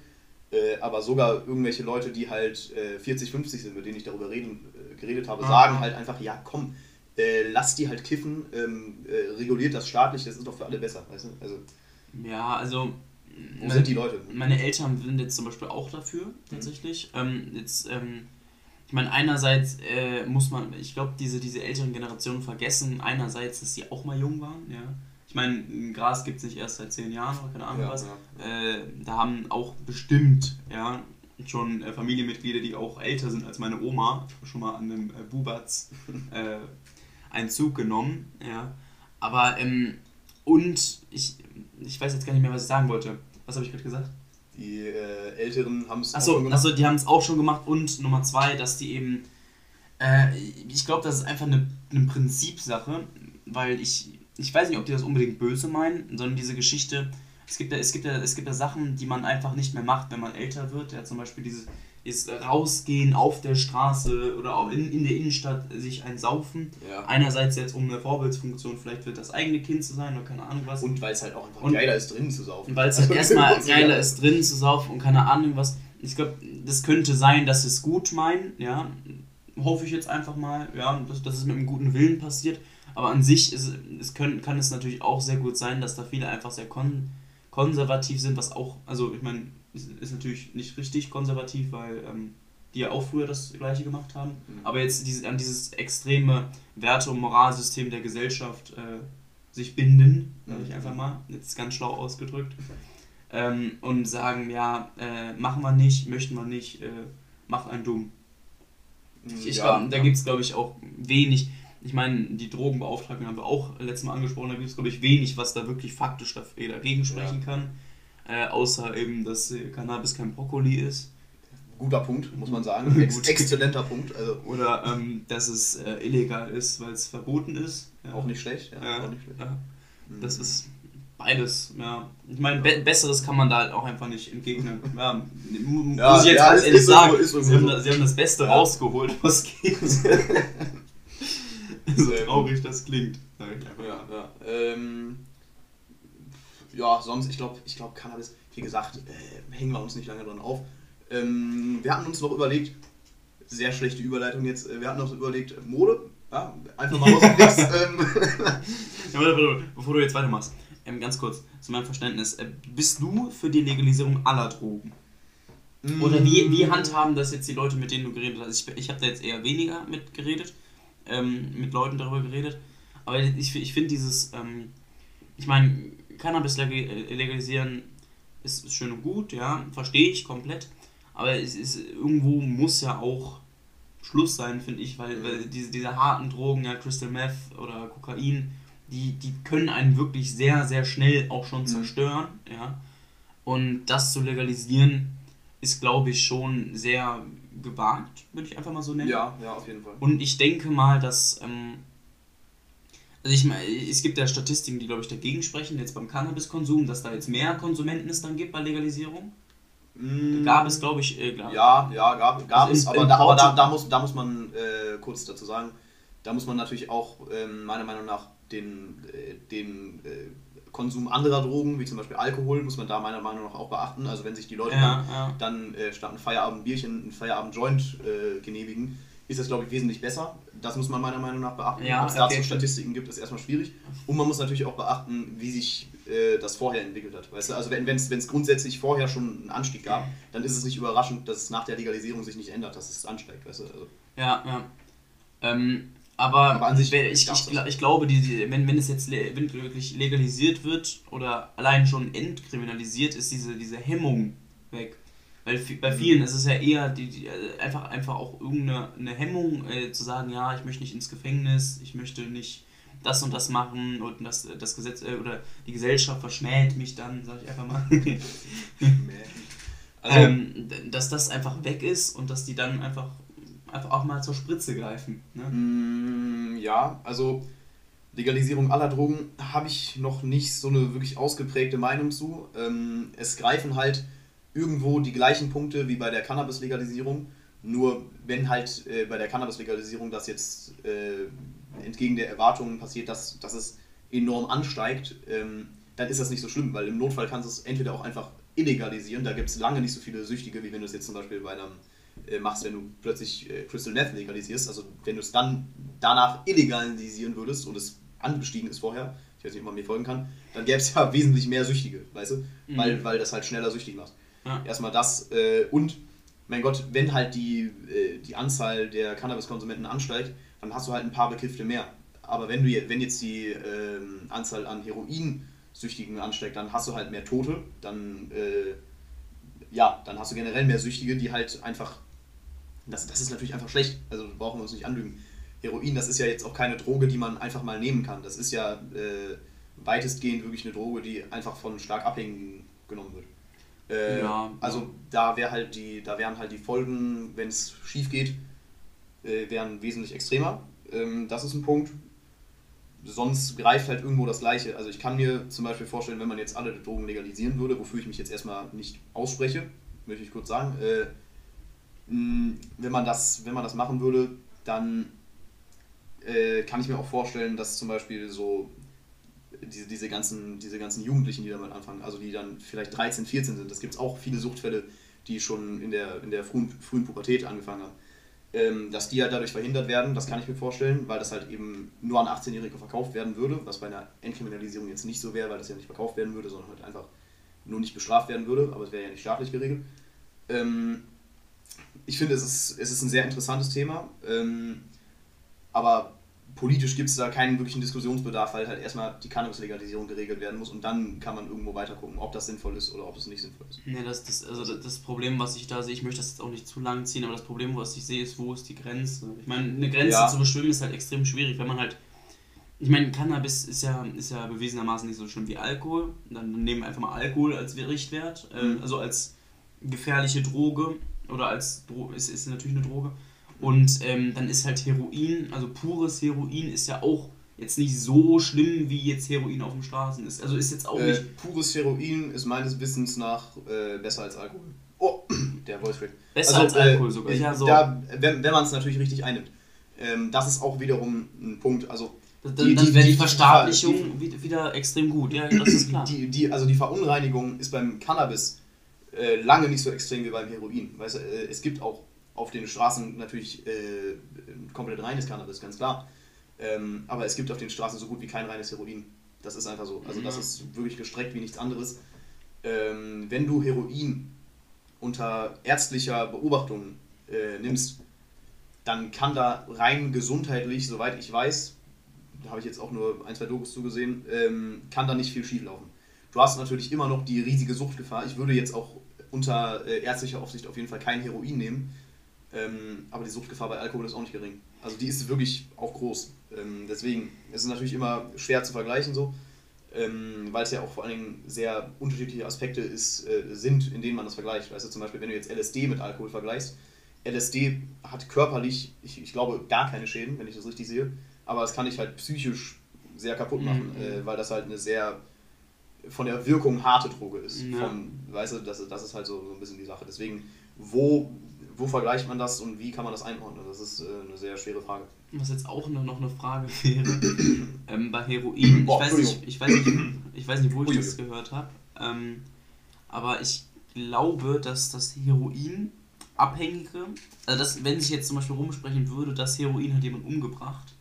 Äh, aber sogar irgendwelche Leute, die halt äh, 40, 50 sind, mit denen ich darüber reden, äh, geredet habe, Ah. sagen halt einfach, ja komm, äh, lass die halt kiffen, ähm, äh, reguliert das staatlich, das ist doch für alle besser, weißt du? Also, ja, also. wo sind die Leute? Meine Eltern sind jetzt zum Beispiel auch dafür, tatsächlich. Ähm, jetzt, ähm, ich meine, einerseits äh, muss man, ich glaube, diese, diese älteren Generationen vergessen, einerseits, dass sie auch mal jung waren, ja. Ich meine, Gras gibt es nicht erst seit zehn Jahren oder keine Ahnung Ja, was. ja. Äh, da haben auch bestimmt, ja, schon äh, Familienmitglieder, die auch älter sind als meine Oma, schon mal an einem äh, Bubatz äh, einen Zug genommen, ja. Aber, ähm, und ich, ich weiß jetzt gar nicht mehr, was ich sagen wollte. Was habe ich gerade gesagt? Die äh, Älteren haben es Achso, also die haben es auch schon gemacht und Nummer zwei, dass die eben, äh, ich glaube, das ist einfach eine, eine Prinzipsache, weil ich, ich weiß nicht, ob die das unbedingt böse meinen, sondern diese Geschichte, es gibt ja, es gibt ja, es gibt ja Sachen, die man einfach nicht mehr macht, wenn man älter wird, ja, zum Beispiel dieses, dieses Rausgehen auf der Straße oder auch in, in der Innenstadt sich ein Saufen. Ja. Einerseits jetzt um eine Vorbildsfunktion, vielleicht wird das eigene Kind zu sein oder keine Ahnung was. Und weil es halt auch einfach Und- geiler ist, drinnen zu saufen. Weil es halt erstmal geiler ist, drin zu saufen und keine Ahnung was. Ich glaube, das könnte sein, dass sie es gut meinen, ja. Hoffe ich jetzt einfach mal, ja, dass, dass es mit einem guten Willen passiert. Aber an sich ist, es können, kann es natürlich auch sehr gut sein, dass da viele einfach sehr kon konservativ sind, was auch, also ich meine, ist, ist natürlich nicht richtig konservativ, weil ähm, die ja auch früher das gleiche gemacht haben. Mhm. Aber jetzt diese, an dieses extreme Werte- und Moralsystem der Gesellschaft äh, sich binden, sage ich Mhm. einfach mal, jetzt ganz schlau ausgedrückt, ähm, und sagen, ja, äh, machen wir nicht, möchten wir nicht, äh, macht einen dumm. Ich, ich Ja, glaub, da ja. gibt es, glaube ich, auch wenig. Ich meine, die Drogenbeauftragten haben wir auch letztes Mal angesprochen, da gibt es, glaube ich, wenig, was da wirklich faktisch dagegen sprechen kann. Äh, außer eben, dass Cannabis kein Brokkoli ist. Guter Punkt, muss man sagen. Ex exzellenter Punkt. Also Oder ähm, dass es äh, illegal ist, weil es verboten ist. Ja. auch nicht schlecht. Ja, Ja, auch nicht schlecht. ja. Das Mhm. ist Beides, ja. Ich meine, be Besseres kann man da halt auch einfach nicht entgegnen. Ja, muss ich jetzt ganz ehrlich ist so, sagen. ist so. sie, haben, da- sie haben das Beste rausgeholt, was geht. so traurig das klingt. Ja, ja. Ähm, ja, sonst, ich glaube, ich glaub, Cannabis, wie gesagt, äh, hängen wir uns nicht lange dran auf. Ähm, wir hatten uns noch überlegt, sehr schlechte Überleitung jetzt, äh, wir hatten uns überlegt, Mode, ja, einfach mal aus dem Nix. ähm, bevor du jetzt weitermachst, ähm, ganz kurz zu meinem Verständnis. Äh, bist du für die Legalisierung aller Drogen? Oder wie, wie handhaben das jetzt die Leute, mit denen du geredet hast? Ich, ich habe da jetzt eher weniger mit geredet, ähm, mit Leuten darüber geredet. Aber ich, ich finde dieses, ähm, ich meine, Cannabis äh, legalisieren ist, ist schön und gut, ja, verstehe ich komplett. Aber es ist, irgendwo muss ja auch Schluss sein, finde ich, weil, weil diese, diese harten Drogen, ja, Crystal Meth oder Kokain, die, die können einen wirklich sehr, sehr schnell auch schon Mhm. zerstören, ja. Und das zu legalisieren, ist, glaube ich, schon sehr gewagt, würde ich einfach mal so nennen. Ja, ja, auf jeden Fall. Und ich denke mal, dass. Ähm, also ich meine, es gibt ja Statistiken, die, glaube ich, dagegen sprechen, jetzt beim Cannabiskonsum, dass da jetzt mehr Konsumenten es dann gibt bei Legalisierung. Mm, Gab es, glaube ich, äh, glaub, Ja, ja, gab, gab Also es, in- aber, in da, aber da, da, muss, da muss man äh, kurz dazu sagen, da muss man natürlich auch ähm, meiner Meinung nach den, äh, den äh, Konsum anderer Drogen, wie zum Beispiel Alkohol, muss man da meiner Meinung nach auch beachten. Also wenn sich die Leute Ja, ja. dann äh, statt ein Feierabendbierchen ein Feierabend-Joint äh, genehmigen, ist das, glaube ich, wesentlich besser. Das muss man meiner Meinung nach beachten. Ja, Ob es dazu okay. Statistiken gibt, ist erstmal schwierig. Und man muss natürlich auch beachten, wie sich äh, das vorher entwickelt hat. Weißt du? Also wenn es grundsätzlich vorher schon einen Anstieg gab, dann ist es nicht überraschend, dass es nach der Legalisierung sich nicht ändert, dass es ansteigt. Weißt du? also, Ja, ja. Ähm, aber, Aber an sich wenn- ich, ich, gla- ich glaube, die, die, wenn, wenn es jetzt wenn wirklich legalisiert wird oder allein schon entkriminalisiert, ist diese, diese Hemmung weg. Weil bei vielen ist es ja eher die, die, äh, einfach, einfach auch irgendeine eine Hemmung äh, zu sagen, ja, ich möchte nicht ins Gefängnis, ich möchte nicht das und das machen und das, das Gesetz äh, oder die Gesellschaft verschmäht mich dann, sag ich einfach mal. also ähm, dass das einfach weg ist und dass die dann einfach, einfach auch mal zur Spritze greifen. Ne? Mm, Ja, also Legalisierung aller Drogen habe ich noch nicht so eine wirklich ausgeprägte Meinung zu. Ähm, es greifen halt irgendwo die gleichen Punkte wie bei der Cannabis-Legalisierung. Nur wenn halt äh, bei der Cannabis-Legalisierung das jetzt äh, entgegen der Erwartungen passiert, dass, dass es enorm ansteigt, ähm, dann ist das nicht so schlimm, weil im Notfall kannst du es entweder auch einfach illegalisieren. Da gibt es lange nicht so viele Süchtige, wie wenn du es jetzt zum Beispiel bei einem äh, machst, wenn du plötzlich äh, Crystal Meth legalisierst. Also wenn du es dann danach illegalisieren würdest und es angestiegen ist vorher, ich weiß nicht, ob man mir folgen kann, dann gäbe es ja wesentlich mehr Süchtige, weißt du? Mhm. Weil, weil das halt schneller süchtig macht. Ja. Erstmal das äh, und mein Gott, wenn halt die, äh, die Anzahl der Cannabiskonsumenten ansteigt, dann hast du halt ein paar Bekiffte mehr. Aber wenn, du, wenn jetzt die ähm, Anzahl an Heroinsüchtigen ansteigt, dann hast du halt mehr Tote, dann äh, ja, dann hast du generell mehr Süchtige, die halt einfach. Das, das ist natürlich einfach schlecht. Also brauchen wir uns nicht anlügen. Heroin, das ist ja jetzt auch keine Droge, die man einfach mal nehmen kann. Das ist ja äh, weitestgehend wirklich eine Droge, die einfach von stark Abhängigen genommen wird. Äh, Ja. Also da wäre halt die, da wären halt die Folgen, wenn es schief geht, äh, wären wesentlich extremer. Ähm, das ist ein Punkt. Sonst greift halt irgendwo das Gleiche. Also ich kann mir zum Beispiel vorstellen, wenn man jetzt alle Drogen legalisieren würde, wofür ich mich jetzt erstmal nicht ausspreche, möchte ich kurz sagen, äh, mh, wenn man das, wenn man das machen würde, dann äh, kann ich mir auch vorstellen, dass zum Beispiel so diese, diese, ganzen, diese ganzen Jugendlichen, die damit anfangen, also die dann vielleicht 13, 14 sind, das gibt es auch viele Suchtfälle, die schon in der, in der frühen, frühen Pubertät angefangen haben, ähm, dass die halt dadurch verhindert werden, das kann ich mir vorstellen, weil das halt eben nur an 18-Jährige verkauft werden würde, was bei einer Entkriminalisierung jetzt nicht so wäre, weil das ja nicht verkauft werden würde, sondern halt einfach nur nicht bestraft werden würde, aber es wäre ja nicht staatlich geregelt. Ähm, ich finde, es ist, es ist ein sehr interessantes Thema, ähm, aber politisch gibt es da keinen wirklichen Diskussionsbedarf, weil halt erstmal die Cannabis-Legalisierung geregelt werden muss und dann kann man irgendwo weiter gucken, ob das sinnvoll ist oder ob es nicht sinnvoll ist. Nee, das, das, also das- Problem, was ich da sehe, ich möchte das jetzt auch nicht zu lang ziehen, aber das Problem, was ich sehe, ist, wo ist die Grenze? Ich meine, eine Grenze Ja. zu bestimmen ist halt extrem schwierig, wenn man halt. Ich meine, Cannabis ist ja, ist ja bewiesenermaßen nicht so schlimm wie Alkohol. Dann nehmen wir einfach mal Alkohol als Richtwert, äh, Mhm. also als gefährliche Droge oder als Dro ist, ist natürlich eine Droge. Und ähm, dann ist halt Heroin, also pures Heroin ist ja auch jetzt nicht so schlimm, wie jetzt Heroin auf den Straßen ist. Also ist jetzt auch Äh, nicht pures Heroin ist meines Wissens nach äh, besser als Alkohol. Oh, der Voice besser als Alkohol sogar. äh, Ja, so. da, wenn wenn man es natürlich richtig einnimmt. Ähm, das ist auch wiederum ein Punkt. Also dann die- dann die- wäre die die- Verstaatlichung wi- wieder extrem gut. Ja, das ist klar. Die, die, also die Verunreinigung ist beim Cannabis äh, lange nicht so extrem wie beim Heroin. Weißt du, äh, es gibt auch auf den Straßen natürlich äh, komplett reines Cannabis, ganz klar. Ähm, aber es gibt auf den Straßen so gut wie kein reines Heroin. Das ist einfach so. Also das Ja. ist wirklich gestreckt wie nichts anderes. Ähm, wenn du Heroin unter ärztlicher Beobachtung äh, nimmst, dann kann da rein gesundheitlich, soweit ich weiß, da habe ich jetzt auch nur ein, zwei Dokus zugesehen, ähm, kann da nicht viel schief laufen. Du hast natürlich immer noch die riesige Suchtgefahr. Ich würde jetzt auch unter äh, ärztlicher Aufsicht auf jeden Fall kein Heroin nehmen, ähm, aber die Suchtgefahr bei Alkohol ist auch nicht gering. Also die ist wirklich auch groß. Ähm, deswegen ist es natürlich immer schwer zu vergleichen so, ähm, weil es ja auch vor allen Dingen sehr unterschiedliche Aspekte ist, äh, sind, in denen man das vergleicht. Weißt du, zum Beispiel, wenn du jetzt LSD mit Alkohol vergleichst, LSD hat körperlich, ich, ich glaube, gar keine Schäden, wenn ich das richtig sehe, aber es kann dich halt psychisch sehr kaputt machen, Mhm. äh, weil das halt eine sehr von der Wirkung harte Droge ist. Ja. Von, weißt du, das, ist- das ist halt so, so ein bisschen die Sache. Deswegen, wo, wo vergleicht man das und wie kann man das einordnen? Das ist äh, eine sehr schwere Frage. Was jetzt auch noch, noch eine Frage wäre, ähm, bei Heroin, ich Boah, weiß, nicht, ich, weiß nicht, ich weiß nicht, wo ich das gehört habe, ähm, aber ich glaube, dass das Heroin Abhängige, also das, wenn sich jetzt zum Beispiel rumsprechen würde, dass Heroin hat jemand umgebracht,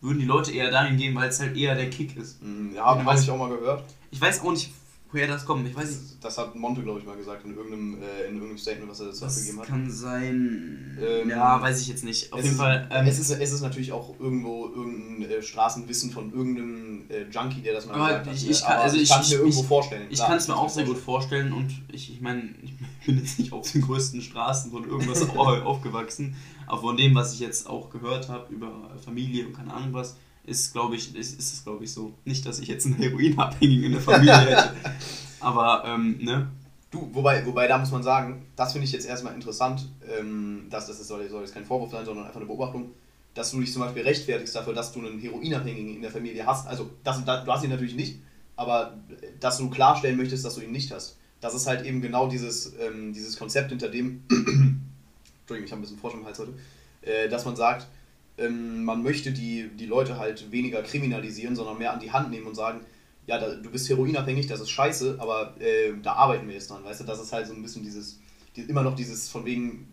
würden die Leute eher dahin gehen, weil es halt eher der Kick ist. Mm, Ja, habe weiß- ich auch mal gehört. Ich weiß auch nicht, woher das kommt. Ich weiß nicht, Das, das hat Monte, glaube ich, mal gesagt in irgendeinem, äh, in irgendeinem Statement, was er dazu das abgegeben hat. kann sein. Ähm, ja, weiß ich jetzt nicht. Auf es jeden ist, Fall. ähm, es, ist, es ist natürlich auch irgendwo irgendein äh, Straßenwissen von irgendeinem äh, Junkie, der das mal Aber gesagt hat. ich- ne? ich kann- Aber also ich- kann es ich- mir irgendwo ich- vorstellen. Ich kann es mir auch sehr gut vorstellen und ich, ich meine, ich bin jetzt nicht auf den größten Straßen von irgendwas au- aufgewachsen, aber von dem, was ich jetzt auch gehört habe über Familie und keine Ahnung was, ist, glaube ich, ist, ist es, glaube ich, so. Nicht, dass ich jetzt einen Heroinabhängigen in der Familie hätte, aber, ähm, ne? Du, wobei, wobei da muss man sagen, das finde ich jetzt erstmal interessant, ähm, dass das soll, soll jetzt kein Vorwurf sein, sondern einfach eine Beobachtung, dass du dich zum Beispiel rechtfertigst dafür, dass du einen Heroinabhängigen in der Familie hast. Also das, da, du hast ihn natürlich nicht, aber dass du klarstellen möchtest, dass du ihn nicht hast. Das ist halt eben genau dieses, ähm, dieses Konzept, hinter dem, Entschuldigung, ich habe ein bisschen Frosch im Hals heute, äh, dass man sagt, ähm, man möchte die, die Leute halt weniger kriminalisieren, sondern mehr an die Hand nehmen und sagen, ja, da, du bist heroinabhängig, das ist scheiße, aber äh, da arbeiten wir jetzt dran, weißt du, das ist halt so ein bisschen dieses, die, immer noch dieses von wegen,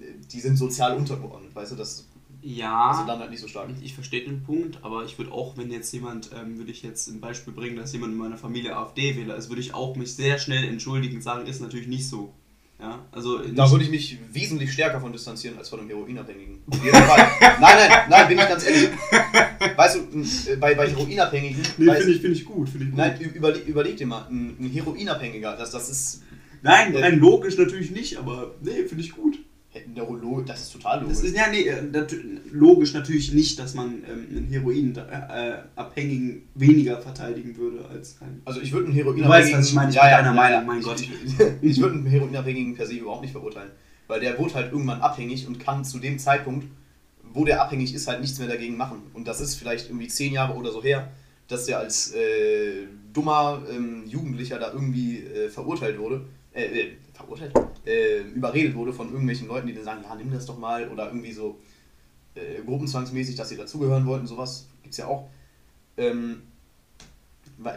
äh, die sind sozial untergeordnet, weißt du, das Ja. also dann halt nicht so stark. Ich verstehe den Punkt, aber ich würde auch, wenn jetzt jemand, ähm, würde ich jetzt ein Beispiel bringen, dass jemand in meiner Familie AfD-Wähler ist, würde ich auch mich sehr schnell entschuldigen und sagen, ist natürlich nicht so. Ja, also Da würde ich mich wesentlich stärker von distanzieren als von einem Heroinabhängigen. Auf jeden Fall. nein, nein, nein, bin ich ganz ehrlich. Weißt du, äh, bei, bei Heroinabhängigen, weißt, ich, finde ich gut, finde ich nein, ü- überleg, überleg dir mal, ein, ein Heroinabhängiger, das, das ist, Nein, nein, logisch natürlich nicht, aber nee, finde ich gut. Neurolo das ist total logisch. Das ist ja nee, äh, logisch natürlich nicht, dass man ähm, einen Heroinabhängigen weniger verteidigen würde als einen. Also ich würde einen Du Heroinabhängigen... weißt, was ich meine, ich bin deiner Meinung, mein ich, Gott. Ich, ich würde einen Heroinabhängigen per se überhaupt nicht verurteilen. Weil der wurde halt irgendwann abhängig und kann zu dem Zeitpunkt, wo der abhängig ist, halt nichts mehr dagegen machen. Und das ist vielleicht irgendwie zehn Jahre oder so her, dass der als äh, dummer ähm, Jugendlicher da irgendwie äh, verurteilt wurde. Äh, äh, verurteilt? Äh, überredet wurde von irgendwelchen Leuten, die dann sagen, ja, nimm das doch mal. Oder irgendwie so äh, gruppenzwangsmäßig, dass sie dazugehören wollten. Sowas gibt es ja auch. Ähm,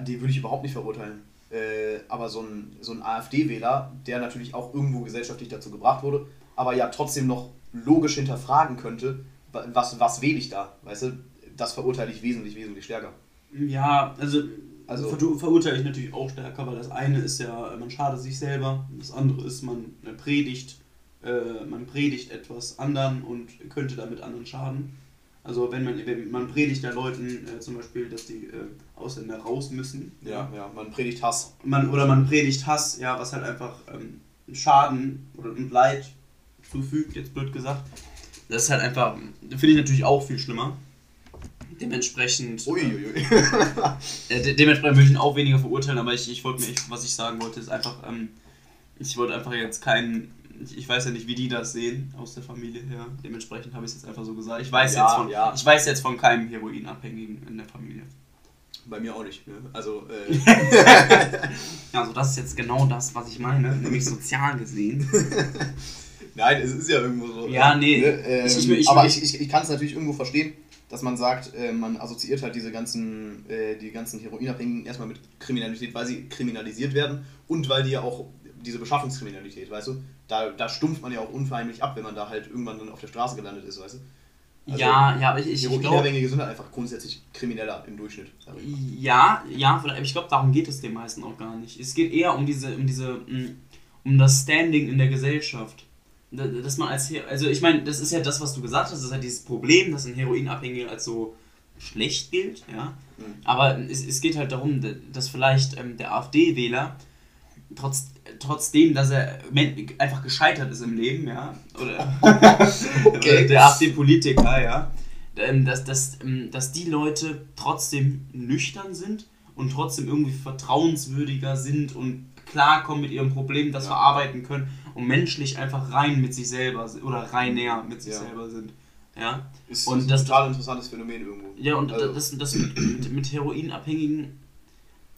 die würde ich überhaupt nicht verurteilen. Äh, aber so ein, so ein AfD-Wähler, der natürlich auch irgendwo gesellschaftlich dazu gebracht wurde, aber ja trotzdem noch logisch hinterfragen könnte, wa- was, was wähle ich da? Weißt du, das verurteile ich wesentlich, wesentlich stärker. Ja, also, Also- ver verurteile ich natürlich auch stärker, weil das eine ist ja, man schadet sich selber, das andere ist, man predigt, äh, man predigt etwas anderen und könnte damit anderen schaden. Also wenn man, wenn man predigt ja Leuten äh, zum Beispiel, dass die äh, Ausländer raus müssen. Ja, ja, man predigt Hass. Man, oder man predigt Hass, ja, was halt einfach ähm, Schaden oder und Leid zufügt, jetzt blöd gesagt. Das ist halt einfach, finde ich natürlich auch viel schlimmer. Dementsprechend. Uiuiui. Äh, de dementsprechend würde ich ihn auch weniger verurteilen, aber ich, ich wollte mir, ich, was ich sagen wollte, ist einfach, ähm, ich wollte einfach jetzt keinen ich, weiß ja nicht, wie die das sehen aus der Familie her. Dementsprechend habe ich es jetzt einfach so gesagt. Ich weiß, Ja, jetzt von, ja. ich weiß jetzt von keinem Heroinabhängigen in der Familie. Bei mir auch nicht. Ne? Also, äh, Also das ist jetzt genau das, was ich meine, nämlich sozial gesehen. nein, es ist ja irgendwo so. Ja, nee. Ne? Ähm, Ich- ich- ich- aber ich- ich, ich, ich kann es natürlich irgendwo verstehen, dass man sagt, äh, man assoziiert halt diese ganzen, äh, die ganzen Heroinabhängigen erstmal mit Kriminalität, weil sie kriminalisiert werden und weil die ja auch diese Beschaffungskriminalität, weißt du, da, da stumpft man ja auch unverheimlich ab, wenn man da halt irgendwann dann auf der Straße gelandet ist, weißt du. Also, ja, ja, aber ich, ich. Heroinabhängige sind halt einfach grundsätzlich krimineller im Durchschnitt. Ja, ja, ich glaube, darum geht es den meisten auch gar nicht. Es geht eher um diese, um diese, mm, um das Standing in der Gesellschaft. Da- Dass man als, He- also ich meine, das ist ja das, was du gesagt hast, das ist halt dieses Problem, dass ein Heroinabhängiger als so schlecht gilt, ja. Mhm. Aber es, es geht halt darum, dass vielleicht ähm, der AfD-Wähler trotz, trotzdem, dass er einfach gescheitert ist im Leben, ja, oder, Okay. der AfD-Politiker, ja, ähm, dass, dass, ähm, dass die Leute trotzdem nüchtern sind und trotzdem irgendwie vertrauenswürdiger sind und klarkommen mit ihrem Problem, das Ja. verarbeiten können und menschlich einfach rein mit sich selber oder reiner mit sich Ja. selber sind. Ja, Ist, Und ist das- ein total interessantes Phänomen irgendwo. ja und Also- das, das mit, mit, mit Heroinabhängigen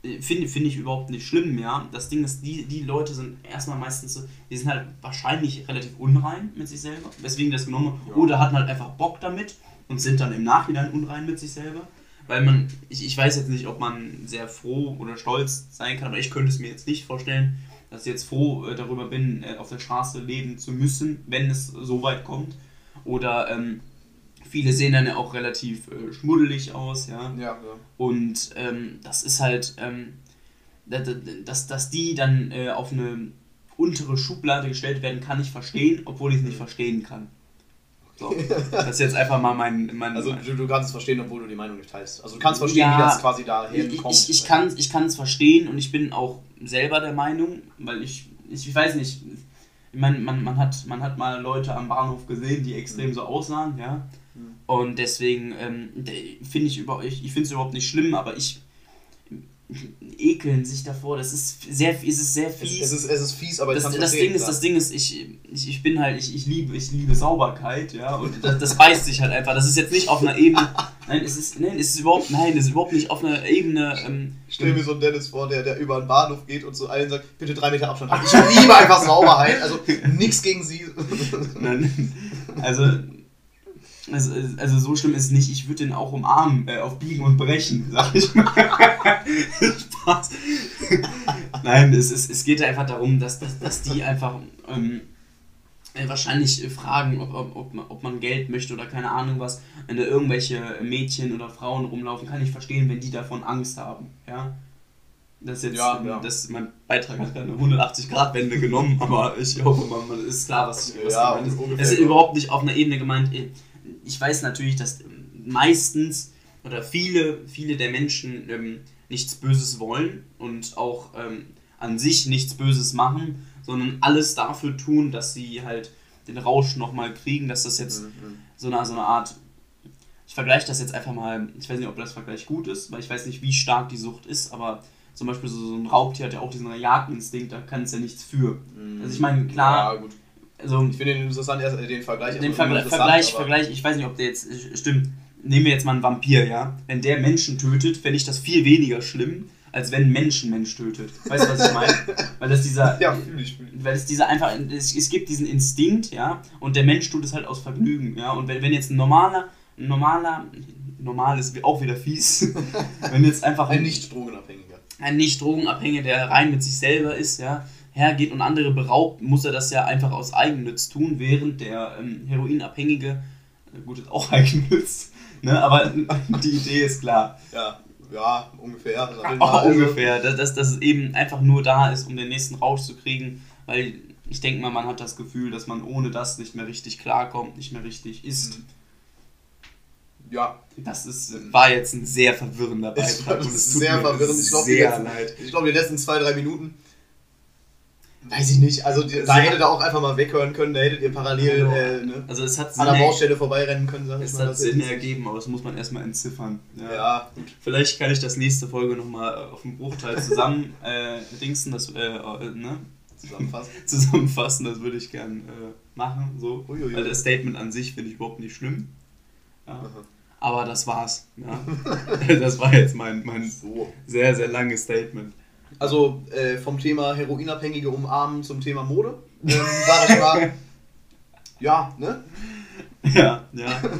äh, finde finde ich überhaupt nicht schlimm, ja. Das Ding ist, die, die Leute sind erstmal meistens so, die sind halt wahrscheinlich relativ unrein mit sich selber, weswegen das genommen. Ja. Oder hatten halt einfach Bock damit und sind dann im Nachhinein unrein mit sich selber. Weil man, ich, ich weiß jetzt nicht, ob man sehr froh oder stolz sein kann, aber ich könnte es mir jetzt nicht vorstellen, dass ich jetzt froh äh, darüber bin, äh, auf der Straße leben zu müssen, wenn es so weit kommt. Oder ähm, viele sehen dann ja auch relativ äh, schmuddelig aus, ja. Ja, ja. Und ähm, das ist halt, ähm, da- da- dass, dass die dann äh, auf eine untere Schublade gestellt werden, kann ich verstehen, obwohl ich es nicht verstehen kann. So, das ist jetzt einfach mal mein. mein Also du, du kannst es verstehen, obwohl du die Meinung nicht teilst. Also du kannst verstehen, Ja, wie das quasi dahin ich, kommt. ich, ich kann es ich kann's verstehen und ich bin auch selber der Meinung, weil ich, ich, ich weiß nicht, ich meine, man, man, hat, man hat mal Leute am Bahnhof gesehen, die extrem so aussahen, ja. Mhm. Und deswegen ähm, de- finde ich, über, ich, ich finde es überhaupt nicht schlimm, aber ich ekeln sich davor, das ist sehr, es ist sehr Es, fies. es, ist, es ist fies, aber das, das verstehen, Ding ist, klar. das Ding ist, ich, ich, ich bin halt, ich, ich liebe, ich liebe Sauberkeit, ja, und das, das beißt sich halt einfach. Das ist jetzt nicht auf einer Ebene, nein, es ist, nein, es ist überhaupt, nein, es ist überhaupt nicht auf einer Ebene, ähm, Ich stelle mir so einen Dennis vor, der, der über den Bahnhof geht und zu allen sagt, bitte drei Meter Abstand. Ich liebe einfach Sauberheit, also nichts gegen sie. nein, also, also, also so schlimm ist es nicht, ich würde den auch umarmen, äh, auf Biegen und Brechen, sag ich mal. Spaß. Nein, es, es, es geht einfach darum, dass, dass, dass die einfach ähm, äh, wahrscheinlich fragen, ob, ob, ob, man, ob man Geld möchte oder keine Ahnung was. Wenn da irgendwelche Mädchen oder Frauen rumlaufen, kann ich verstehen, wenn die davon Angst haben. Ja. Das ist jetzt, Ja, ja. Das, mein Beitrag hat eine 180-Grad-Wende genommen, aber ich hoffe, man, man ist klar, was ich was Ja, gemeint ist. ungefähr Es ist überhaupt nicht auf einer Ebene gemeint. äh, Ich weiß natürlich, dass ähm, meistens oder viele, viele der Menschen ähm, nichts Böses wollen und auch ähm, an sich nichts Böses machen, sondern alles dafür tun, dass sie halt den Rausch nochmal kriegen, dass das jetzt Mhm. so eine, so eine Art. Ich vergleiche das jetzt einfach mal, ich weiß nicht, ob das Vergleich gut ist, weil ich weiß nicht, wie stark die Sucht ist, aber zum Beispiel so, so ein Raubtier hat ja auch diesen Jagdinstinkt, da kann es ja nichts für. Also ich meine, klar, Ja. Also Ich finde den interessant, erst äh, den Vergleich. den erstmal Vergleich, Vergleich, ich weiß nicht, ob der jetzt äh, stimmt. Nehmen wir jetzt mal einen Vampir, ja? Wenn der Menschen tötet, fände ich das viel weniger schlimm, als wenn ein Mensch tötet. Weißt du, was ich meine? Weil das dieser. Ja, fühle ich. Fühl ich. Weil es dieser einfach, es, es gibt diesen Instinkt, ja, und der Mensch tut es halt aus Vergnügen, ja. Und wenn, wenn jetzt ein normaler, ein normaler, normal ist auch wieder fies, wenn jetzt einfach Ein nicht drogenabhängiger. ein nicht drogenabhängiger, der rein mit sich selber ist, ja, hergeht und andere beraubt, muss er das ja einfach aus Eigennutz tun, während der ähm, Heroinabhängige, äh, gut, ist auch Eigennutz, ne, aber die Idee ist klar. Ja, ja, ungefähr. sag ich mal. Auch Also, ungefähr, dass, dass, dass es eben einfach nur da ist, um den nächsten Rausch zu kriegen, weil ich denke mal, man hat das Gefühl, dass man ohne das nicht mehr richtig klarkommt, nicht mehr richtig isst. Ja, Das ist, war jetzt ein sehr verwirrender Es Beitrag. war und es tut sehr verwirrend. Ich glaub, die letzten- ich glaube, die letzten zwei, drei Minuten. Weiß ich nicht. Also, die, da hättet ihr auch einfach mal weghören können. Da hättet ihr parallel Also, äh, ne, Also es hat an der Baustelle vorbeirennen können, sag ich es mal. hat Das Sinn ergeben, aber das muss man erstmal entziffern. Ja. Ja, gut. Vielleicht kann ich das nächste Folge nochmal auf dem Bruchteil zusammen äh, dingsen, das, äh, äh, ne? zusammenfassen. zusammenfassen, das würde ich gern äh, machen. So. Uiuiui. Weil das Statement an sich finde ich überhaupt nicht schlimm. Ja. Aber das war's. Ja. das war jetzt mein, mein So. sehr, sehr langes Statement. Also äh, vom Thema Heroinabhängige umarmen zum Thema Mode, ähm, sag ich mal, ja, ne? Ja, ja.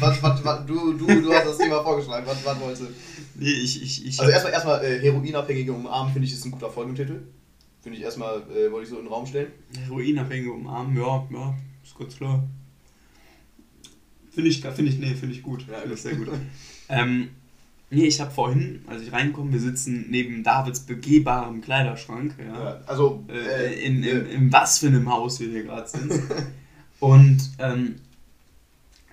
Was, was, was, du, du, du hast das Thema vorgeschlagen, was, was wolltest du? Nee, ich, ich, ich Also erstmal, erstmal äh, Heroinabhängige umarmen, finde ich, ist ein guter Folgentitel. Finde ich erstmal, äh, wollte ich so in den Raum stellen. Heroinabhängige umarmen, ja, ja, ist ganz klar. Finde ich, finde ich, nee, finde ich gut. Ja, finde ich gut. sehr gut. ähm, nee, ich habe vorhin, als ich reinkomme, wir sitzen neben Davids begehbarem Kleiderschrank, ja. Ja, also, Äh, äh, in, in, äh, in was für einem Haus wir hier gerade sind. Und ähm,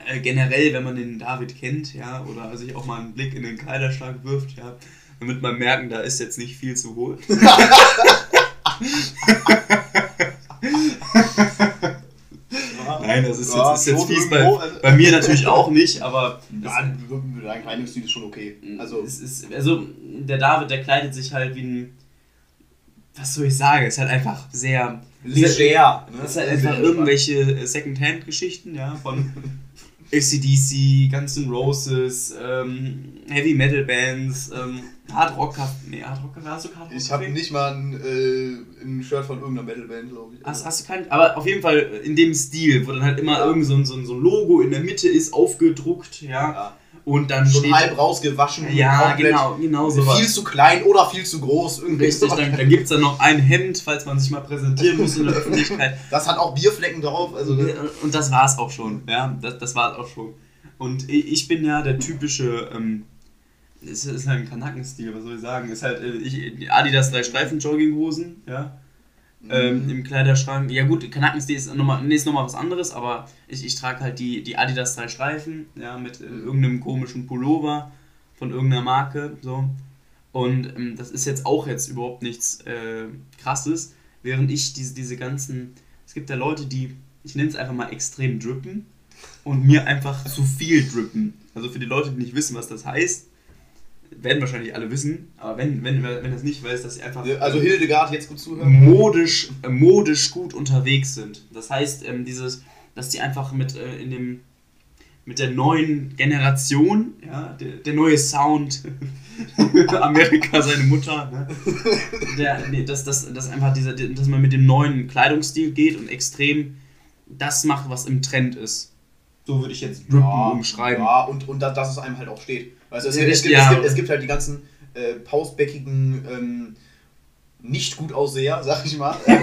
äh, generell, wenn man den David kennt, ja, oder sich auch mal einen Blick in den Kleiderschrank wirft, ja, dann wird man merken, da ist jetzt nicht viel zu holen. Nein, das ist Ja, jetzt, ist jetzt fies bei, also- bei mir natürlich auch nicht, aber ja, dein Kleidungsstil ist schon okay. Also, es ist, also der David, der kleidet sich halt wie ein, was soll ich sagen, ist halt einfach sehr, leger. Ne? Das ist halt einfach irgendwelche äh, Second-Hand-Geschichten, ja, von ACDC, Guns N' Roses, ähm, Heavy Metal Bands, ähm, Hard Rock. Nee, Hard Rock hast du Hard Rock Ich habe nicht mal ein, äh, ein Shirt von irgendeiner Metalband, glaube ich. Hast, hast du keinen? Aber auf jeden Fall in dem Stil, wo dann halt immer Ja. irgend so ein, so, ein, so ein Logo in der Mitte ist, aufgedruckt, ja, ja. Und dann Schon steht. halb rausgewaschen. ja, genau, genau sowas. Viel zu klein oder viel zu groß. Irgendwie Richtig, so. dann, dann gibt es dann noch ein Hemd, falls man sich mal präsentieren muss in der Öffentlichkeit. Das hat auch Bierflecken drauf. Also, ne? Und das war's auch schon, ja, das, das war's auch schon. Und ich bin ja der typische, ähm, es ist halt ein Kanackenstil, was soll ich sagen, ist halt, äh, ich, Adidas drei Streifen Jogginghosen, ja, ähm, im Kleiderschrank. Ja gut, Kanackenstil ist nochmal nee, ist noch mal was anderes, aber ich, ich trage halt die, die Adidas drei Streifen, ja, mit äh, irgendeinem komischen Pullover von irgendeiner Marke, so. Und ähm, das ist jetzt auch jetzt überhaupt nichts äh, krasses, während ich diese, diese ganzen, es gibt ja Leute, die, ich nenne es einfach mal extrem drippen und mir einfach zu viel drippen. Also für die Leute, die nicht wissen, was das heißt, werden wahrscheinlich alle wissen, aber wenn, wenn, wenn das nicht weiß, dass sie einfach Also Hildegard, jetzt gut zuhören. modisch, äh, modisch gut unterwegs sind. Das heißt, ähm, dieses, dass die einfach mit äh, in dem mit der neuen Generation, ja, der, der neue Sound, Amerika seine Mutter, ne? der, nee, dass, dass, dass einfach dieser, dass man mit dem neuen Kleidungsstil geht und extrem das macht, was im Trend ist. So würde ich jetzt Drippen umschreiben. Ja, und, und dass, es einem halt auch steht. Du, es, Ja, es, gibt, ja. es, gibt, es gibt halt die ganzen äh, pausbäckigen, ähm, nicht gut Ausseher, sag ich mal, ähm,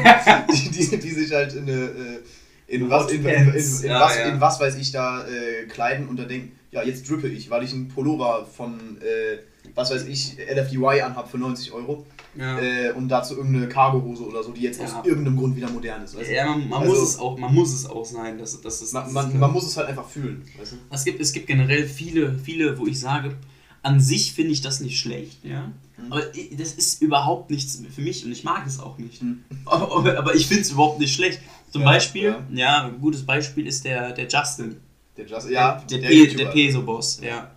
die, die, die sich halt in eine. Äh, in was, in, in, in. Ja, was, ja. in was weiß ich da äh, kleiden und dann denken, ja, jetzt drippe ich, weil ich einen Pullover von, äh, was weiß ich, LFDY anhab für 90 Euro Ja. äh, und dazu irgendeine Cargohose oder so, die jetzt Ja. aus irgendeinem Grund wieder modern ist. Weißt du? Ja, man, man, Also- muss es auch, man muss es auch sein. Das, das ist, Man, man, man muss es halt einfach fühlen. Weißt du? Es gibt, es gibt generell viele, viele, wo ich sage, an sich finde ich das nicht schlecht, ja. Mhm. Aber das ist überhaupt nichts für mich und ich mag es auch nicht. Mhm. Aber, aber, aber ich finde es überhaupt nicht schlecht. Zum Ja, Beispiel, ja. ein gutes Beispiel ist der, der Justin. Der Just, ja, der, der YouTuber. der Peso-Boss, ja.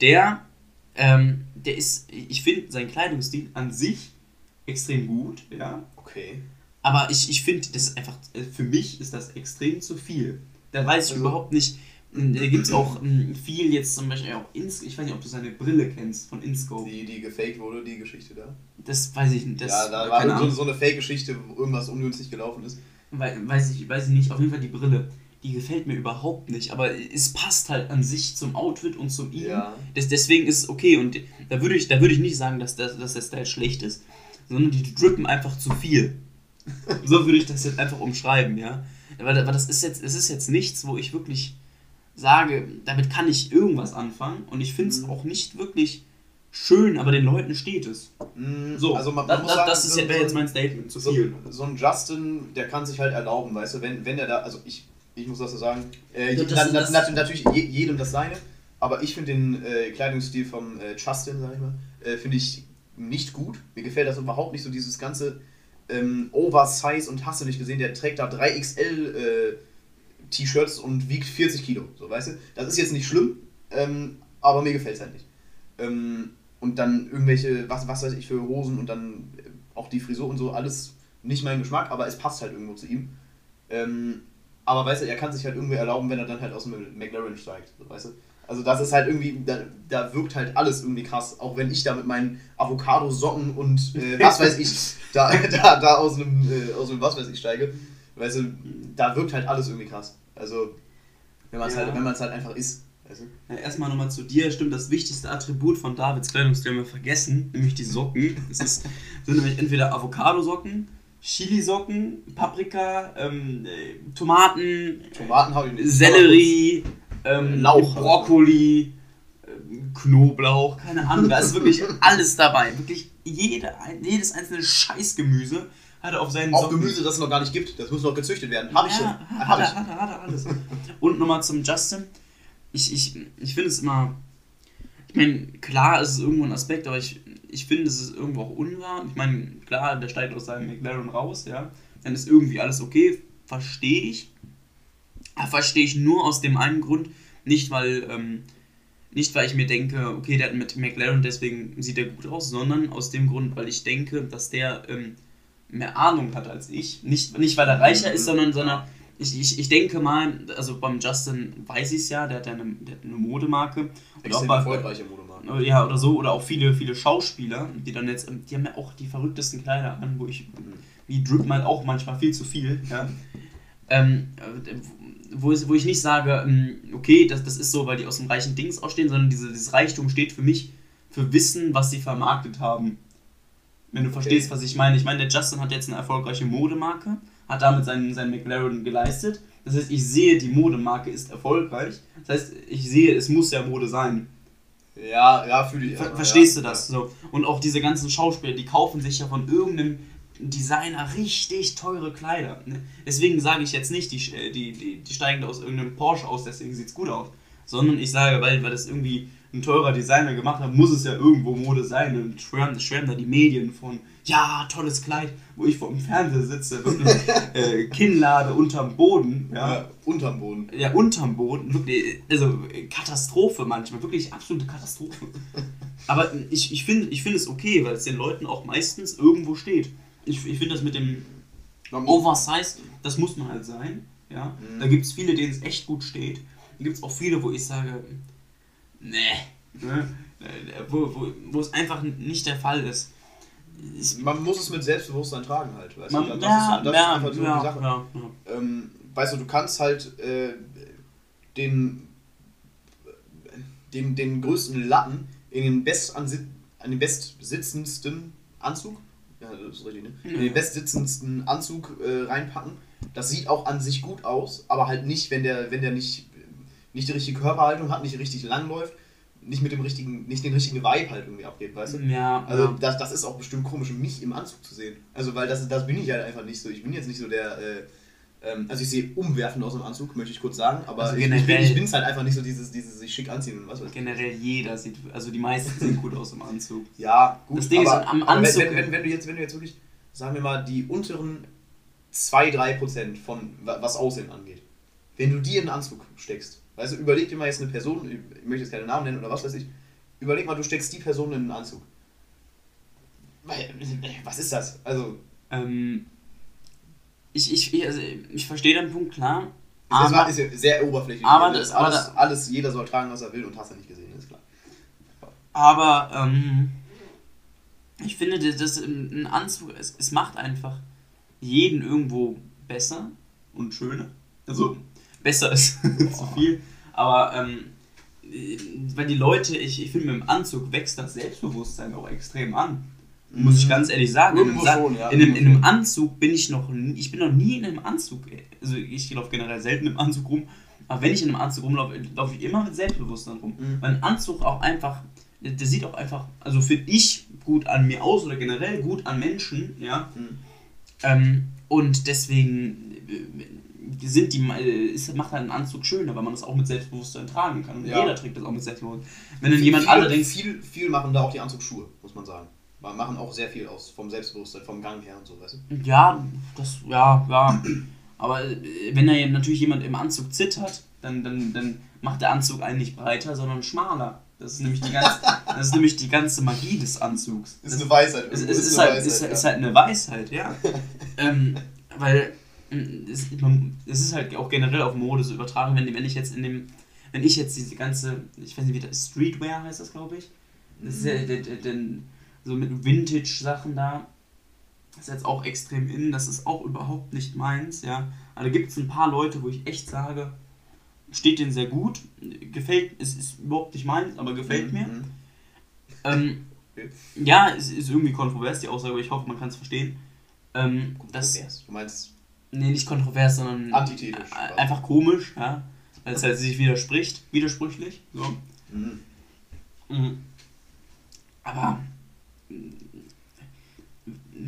Der, ähm, der ist, ich finde seinen Kleidungsstil an sich extrem gut, ja. Okay. Aber ich, ich finde, das ist einfach, äh, für mich ist das extrem zu viel. Da weiß ich Also- überhaupt nicht, m, da gibt es auch m, viel jetzt zum Beispiel auch Ins ich weiß nicht, ob du seine Brille kennst von Inscope. Die, die gefaked wurde, die Geschichte da. Das weiß ich nicht. Das, ja, da war so, so eine Fake-Geschichte, wo irgendwas ungünstig gelaufen ist. Wei- Weiß ich, weiß ich nicht, auf jeden Fall die Brille. Die gefällt mir überhaupt nicht, aber es passt halt an sich zum Outfit und zum ihm. Ja. Das, deswegen ist es okay und da würde ich, da würde ich nicht sagen, dass, das, dass der Style schlecht ist, sondern die drippen einfach zu viel. so würde ich das jetzt einfach umschreiben, ja. Weil, weil das ist jetzt, es ist jetzt nichts, wo ich wirklich sage, damit kann ich irgendwas anfangen und ich finde es Mhm. auch nicht wirklich schön, aber den Leuten steht es. Mm, So, also man, da, man muss da, sagen, das ist so, ja- wäre jetzt mein Statement zu so, viel. so ein Justin, der kann sich halt erlauben, weißt du, wenn, wenn der da, also ich, ich muss das so sagen, äh, das- na, das- na, natürlich je, jedem das seine, aber ich finde den äh, Kleidungsstil vom äh, Justin, sag ich mal, äh, finde ich nicht gut. Mir gefällt das überhaupt nicht so dieses ganze ähm, Oversize und hast du nicht gesehen, der trägt da 3XL äh, T-Shirts und wiegt 40 Kilo, so weißt du. Das ist jetzt nicht schlimm, ähm, aber mir gefällt es halt nicht. Ähm, und dann irgendwelche, was, was weiß ich für Hosen und dann äh, auch die Frisur und so, alles nicht mein Geschmack, aber es passt halt irgendwo zu ihm. Ähm, aber weißt du, er kann sich halt irgendwie erlauben, wenn er dann halt aus dem McLaren steigt, weißt du? Also das ist halt irgendwie, da, da wirkt halt alles irgendwie krass, auch wenn ich da mit meinen Avocado-Socken und äh, was weiß ich, da, da, da aus einem, äh, aus einem was weiß ich steige, weißt du, da wirkt halt alles irgendwie krass. Also wenn man es Ja. halt, wenn man es halt einfach isst, weißt du? Ja, erstmal nochmal zu dir. Stimmt, das wichtigste Attribut von Davids Kleidungsstil haben wir vergessen, nämlich die Socken. Es ist, sind nämlich entweder Avocado-Socken, Chili-Socken, Paprika, ähm, äh, Tomaten, Tomaten habe ich. Sellerie, ähm, Lauch. Brokkoli, ähm, Knoblauch, keine Ahnung. Da ist wirklich alles dabei. Wirklich jede, jedes einzelne Scheißgemüse hat er auf seinen Auch Socken. Gemüse, das es noch gar nicht gibt, das muss noch gezüchtet werden. Hab ich schon. Ja, Hab hat ich. er, hat hat er alles. Und nochmal zum Justin. Ich, ich, ich finde es immer. Ich meine, klar ist es irgendwo ein Aspekt, aber ich, ich finde, es ist irgendwo auch unwahr. Ich meine, klar, der steigt aus seinem McLaren raus, ja. Dann ist irgendwie alles okay, verstehe ich. Verstehe ich nur aus dem einen Grund, nicht weil, ähm, nicht weil ich mir denke, okay, der hat mit McLaren, deswegen sieht er gut aus, sondern aus dem Grund, weil ich denke, dass der ähm, mehr Ahnung hat als ich. Nicht, nicht weil er reicher ist, sondern, sondern ich, ich, ich denke mal, also beim Justin weiß ich es ja, der hat ja eine, der hat eine Modemarke. Extrem erfolgreiche Modemarke. Ja, oder so, oder auch viele, viele Schauspieler, die dann jetzt, ähm, die haben ja auch die verrücktesten Kleider an, wo ich, wie Drip mal auch manchmal viel zu viel, ja. Ähm, äh, wo, wo ich nicht sage, ähm, okay, das, das ist so, weil die aus dem reichen Dings ausstehen, sondern diese, dieses Reichtum steht für mich für Wissen, was sie vermarktet haben. Wenn du verstehst, was ich meine. Ich meine, der Justin hat jetzt eine erfolgreiche Modemarke, hat damit seinen, seinen McLaren geleistet. Das heißt, ich sehe, die Modemarke ist erfolgreich. Das heißt, ich sehe, es muss ja Mode sein. Ja, ja, fühle ich. Ver ja, verstehst ja, du das? So. Und auch diese ganzen Schauspieler, die kaufen sich ja von irgendeinem Designer richtig teure Kleider. ne? Deswegen sage ich jetzt nicht, die, äh, die, die, die steigen da aus irgendeinem Porsche aus, deswegen sieht es gut aus. Sondern ich sage, weil, weil das irgendwie ein teurer Designer gemacht hat, muss es ja irgendwo Mode sein. Und schwärmen, schwärmen da die Medien von, ja, tolles Kleid, wo ich vor dem Fernseher sitze, wirklich äh, Kinnlade unterm Boden. Ja, Ja, unterm Boden. ja, unterm Boden, wirklich, also äh, Katastrophe manchmal, wirklich absolute Katastrophe. Aber ich, ich finde ich find es okay, weil es den Leuten auch meistens irgendwo steht. Ich, ich finde das mit dem Oversize, das muss man halt sein. Ja? Mhm. Da gibt es viele, denen es echt gut steht. Da gibt es auch viele, wo ich sage, nee, ne? Äh, wo, wo, wo es einfach nicht der Fall ist. Man muss es mit Selbstbewusstsein tragen halt, weißt man, du? Das, ja, ist, das ja, ist einfach so ja, die Sache. ja. Ähm, weißt du, du kannst halt äh, den, den, den größten Latten in den best an den bestsitzendsten Anzug, ja, das ist richtig, ne? In den bestsitzendsten Anzug äh, reinpacken. Das sieht auch an sich gut aus, aber halt nicht, wenn der, wenn der nicht, nicht die richtige Körperhaltung hat, nicht richtig lang läuft, nicht mit dem richtigen, nicht den richtigen Vibe halt irgendwie abgeht, weißt du? Ja, Also ja. das, das ist auch bestimmt komisch, mich im Anzug zu sehen. Also weil das, das bin ich halt einfach nicht so. Ich bin jetzt nicht so der, äh, ähm, also ich sehe umwerfend aus dem Anzug, möchte ich kurz sagen, aber Also ich, ich, bin, generell- ich bin's halt einfach nicht so dieses, dieses sich schick anziehen und was weiß ich. Generell jeder sieht, also die meisten sehen gut aus im Anzug. Ja, gut, Das Ding ist, aber, am aber Anzug- wenn, wenn, wenn, du jetzt, wenn du jetzt wirklich, sagen wir mal, die unteren 2-3% von wa- was Aussehen angeht, wenn du die in einen Anzug steckst, weißt du, überleg dir mal jetzt eine Person, ich möchte jetzt keine Namen nennen oder was weiß ich, überleg mal, du steckst die Person in einen Anzug. Was ist das? Also, Ähm, ich, ich, also ich verstehe den Punkt, klar. Das Aber, ist ja sehr oberflächlich. aber Also das- aber alles, da- alles, jeder soll tragen, was er will und hast du nicht gesehen, ist klar. aber ähm, ich finde, das, das ein Anzug, es, es macht einfach jeden irgendwo besser und schöner. Also, besser ist zu viel. Aber, ähm, äh, weil die Leute, ich, ich finde, mit dem Anzug wächst das Selbstbewusstsein auch extrem an. Muss ich ganz ehrlich sagen. In einem, schon, ja, in, einem, in einem Anzug bin ich noch nie, ich bin noch nie in einem Anzug. Also ich laufe generell selten im Anzug rum. Aber wenn ich in einem Anzug rumlaufe, laufe ich immer mit Selbstbewusstsein rum. Mhm. Weil ein Anzug auch einfach, der, der sieht auch einfach, also finde ich gut an mir aus oder generell gut an Menschen, ja. Mhm. Ähm, und deswegen äh, sind die, äh, ist, macht halt einen Anzug schöner, weil man das auch mit Selbstbewusstsein tragen kann. Und Ja. jeder trägt das auch mit Selbstbewusstsein. Wenn dann jemand viel, allerdings. Viel, viel machen da auch die Anzugsschuhe, muss man sagen. Ma- Machen auch sehr viel aus, vom Selbstbewusstsein, vom Gang her und so, weißt du? Ja, das, ja, ja. Aber äh, wenn da natürlich jemand im Anzug zittert, dann, dann, dann macht der Anzug einen nicht breiter, sondern schmaler. Das ist nämlich die ganze, das ist nämlich die ganze Magie des Anzugs. Ist eine Weisheit. Es, es ist, eine halt, ist, Weisheit, ist ja. halt eine Weisheit, ja. Ähm, weil es, ist halt auch generell auf Mode so übertragen, wenn, wenn ich jetzt in dem, wenn ich jetzt diese ganze, ich weiß nicht wie das, Streetwear heißt das, glaube ich. Das ist ja den, den, so mit Vintage-Sachen da. Das ist jetzt auch extrem in, das ist auch überhaupt nicht meins, ja. Aber da gibt es ein paar Leute, wo ich echt sage, steht denen sehr gut, gefällt, es ist überhaupt nicht meins, aber gefällt mir. Mhm. Ähm, ja, es ist irgendwie kontrovers, die Aussage, aber ich hoffe, man kann es verstehen. Ähm, das. Du meinst nee, nicht kontrovers, sondern antithetisch. äh, einfach komisch, ja. Weil es halt sich widerspricht, widersprüchlich. So. Mhm. Mhm. Aber mm,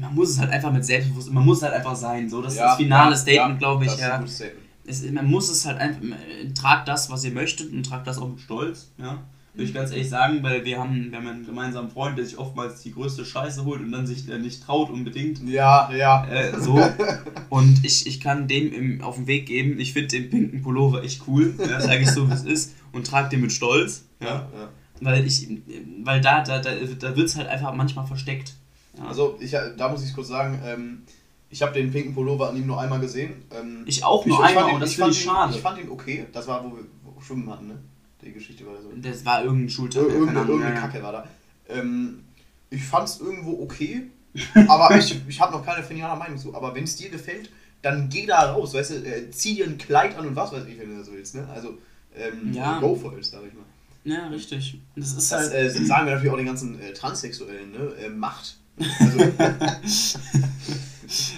man muss es halt einfach mit Selbstbewusstsein, man muss es halt einfach sein. So, das ist das finale Statement, glaube ich. das ist ein Ja. Statement. Es, man muss es halt einfach, tragt das, was ihr möchtet und tragt das auch mit Stolz. Ja. Würde ich ganz ehrlich sagen, weil wir haben, wir haben einen gemeinsamen Freund, der sich oftmals die größte Scheiße holt und dann sich äh, nicht traut unbedingt. Ja, ja. Äh, so. Und ich, ich kann dem im, auf den Weg geben, ich finde den pinken Pullover echt cool, ja, sage ich so, wie es ist, und trage den mit Stolz. Ja. ja. Weil ich, weil da, da, da, da wird es halt einfach manchmal versteckt. Ja. Also, ich, da muss ich kurz sagen, ähm, ich habe den pinken Pullover an ihm nur einmal gesehen. Ähm, ich auch nur ich einmal fand ihn- und das ich finde fand ich ihn- schade. Ich fand ihn okay. Das war, wo wir wo wir Schwimmen hatten, ne? Die Geschichte war so. das war irgendein Schultag. Ir keine irgendeine irgendeine. Kacke war da. Ähm, ich fand es irgendwo okay, aber ich, ich habe noch keine finale Meinung zu. Aber wenn es dir gefällt, dann geh da raus, weißt du, äh, zieh dir ein Kleid an und was weiß ich, wenn du das willst, ne? Also, ähm, Ja. go for it, sag ich mal. Ja, richtig. Das ist Das halt. äh, sagen wir natürlich auch den ganzen äh, Transsexuellen, ne? Äh, Macht. Also,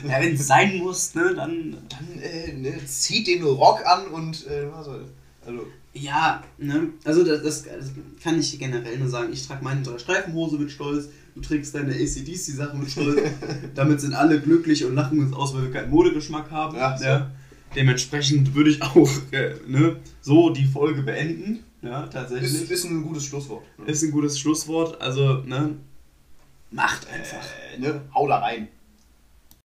ja, wenn es sein muss, ne, dann. dann äh, ne, zieht den Rock an und äh, was soll Also, Ja, ne? Also das, das, das kann ich generell nur sagen. Ich trage meine drei Streifenhose mit Stolz, du trägst deine ACDC-Sachen mit Stolz. Damit sind alle glücklich und lachen uns aus, weil wir keinen Modegeschmack haben. Ja, so. Dementsprechend würde ich auch äh, ne, so die Folge beenden. Ja, tatsächlich. ist, ist ein gutes Schlusswort. Ne? Ist ein gutes Schlusswort. Also, ne? Macht einfach. Äh, ne? Hau da rein.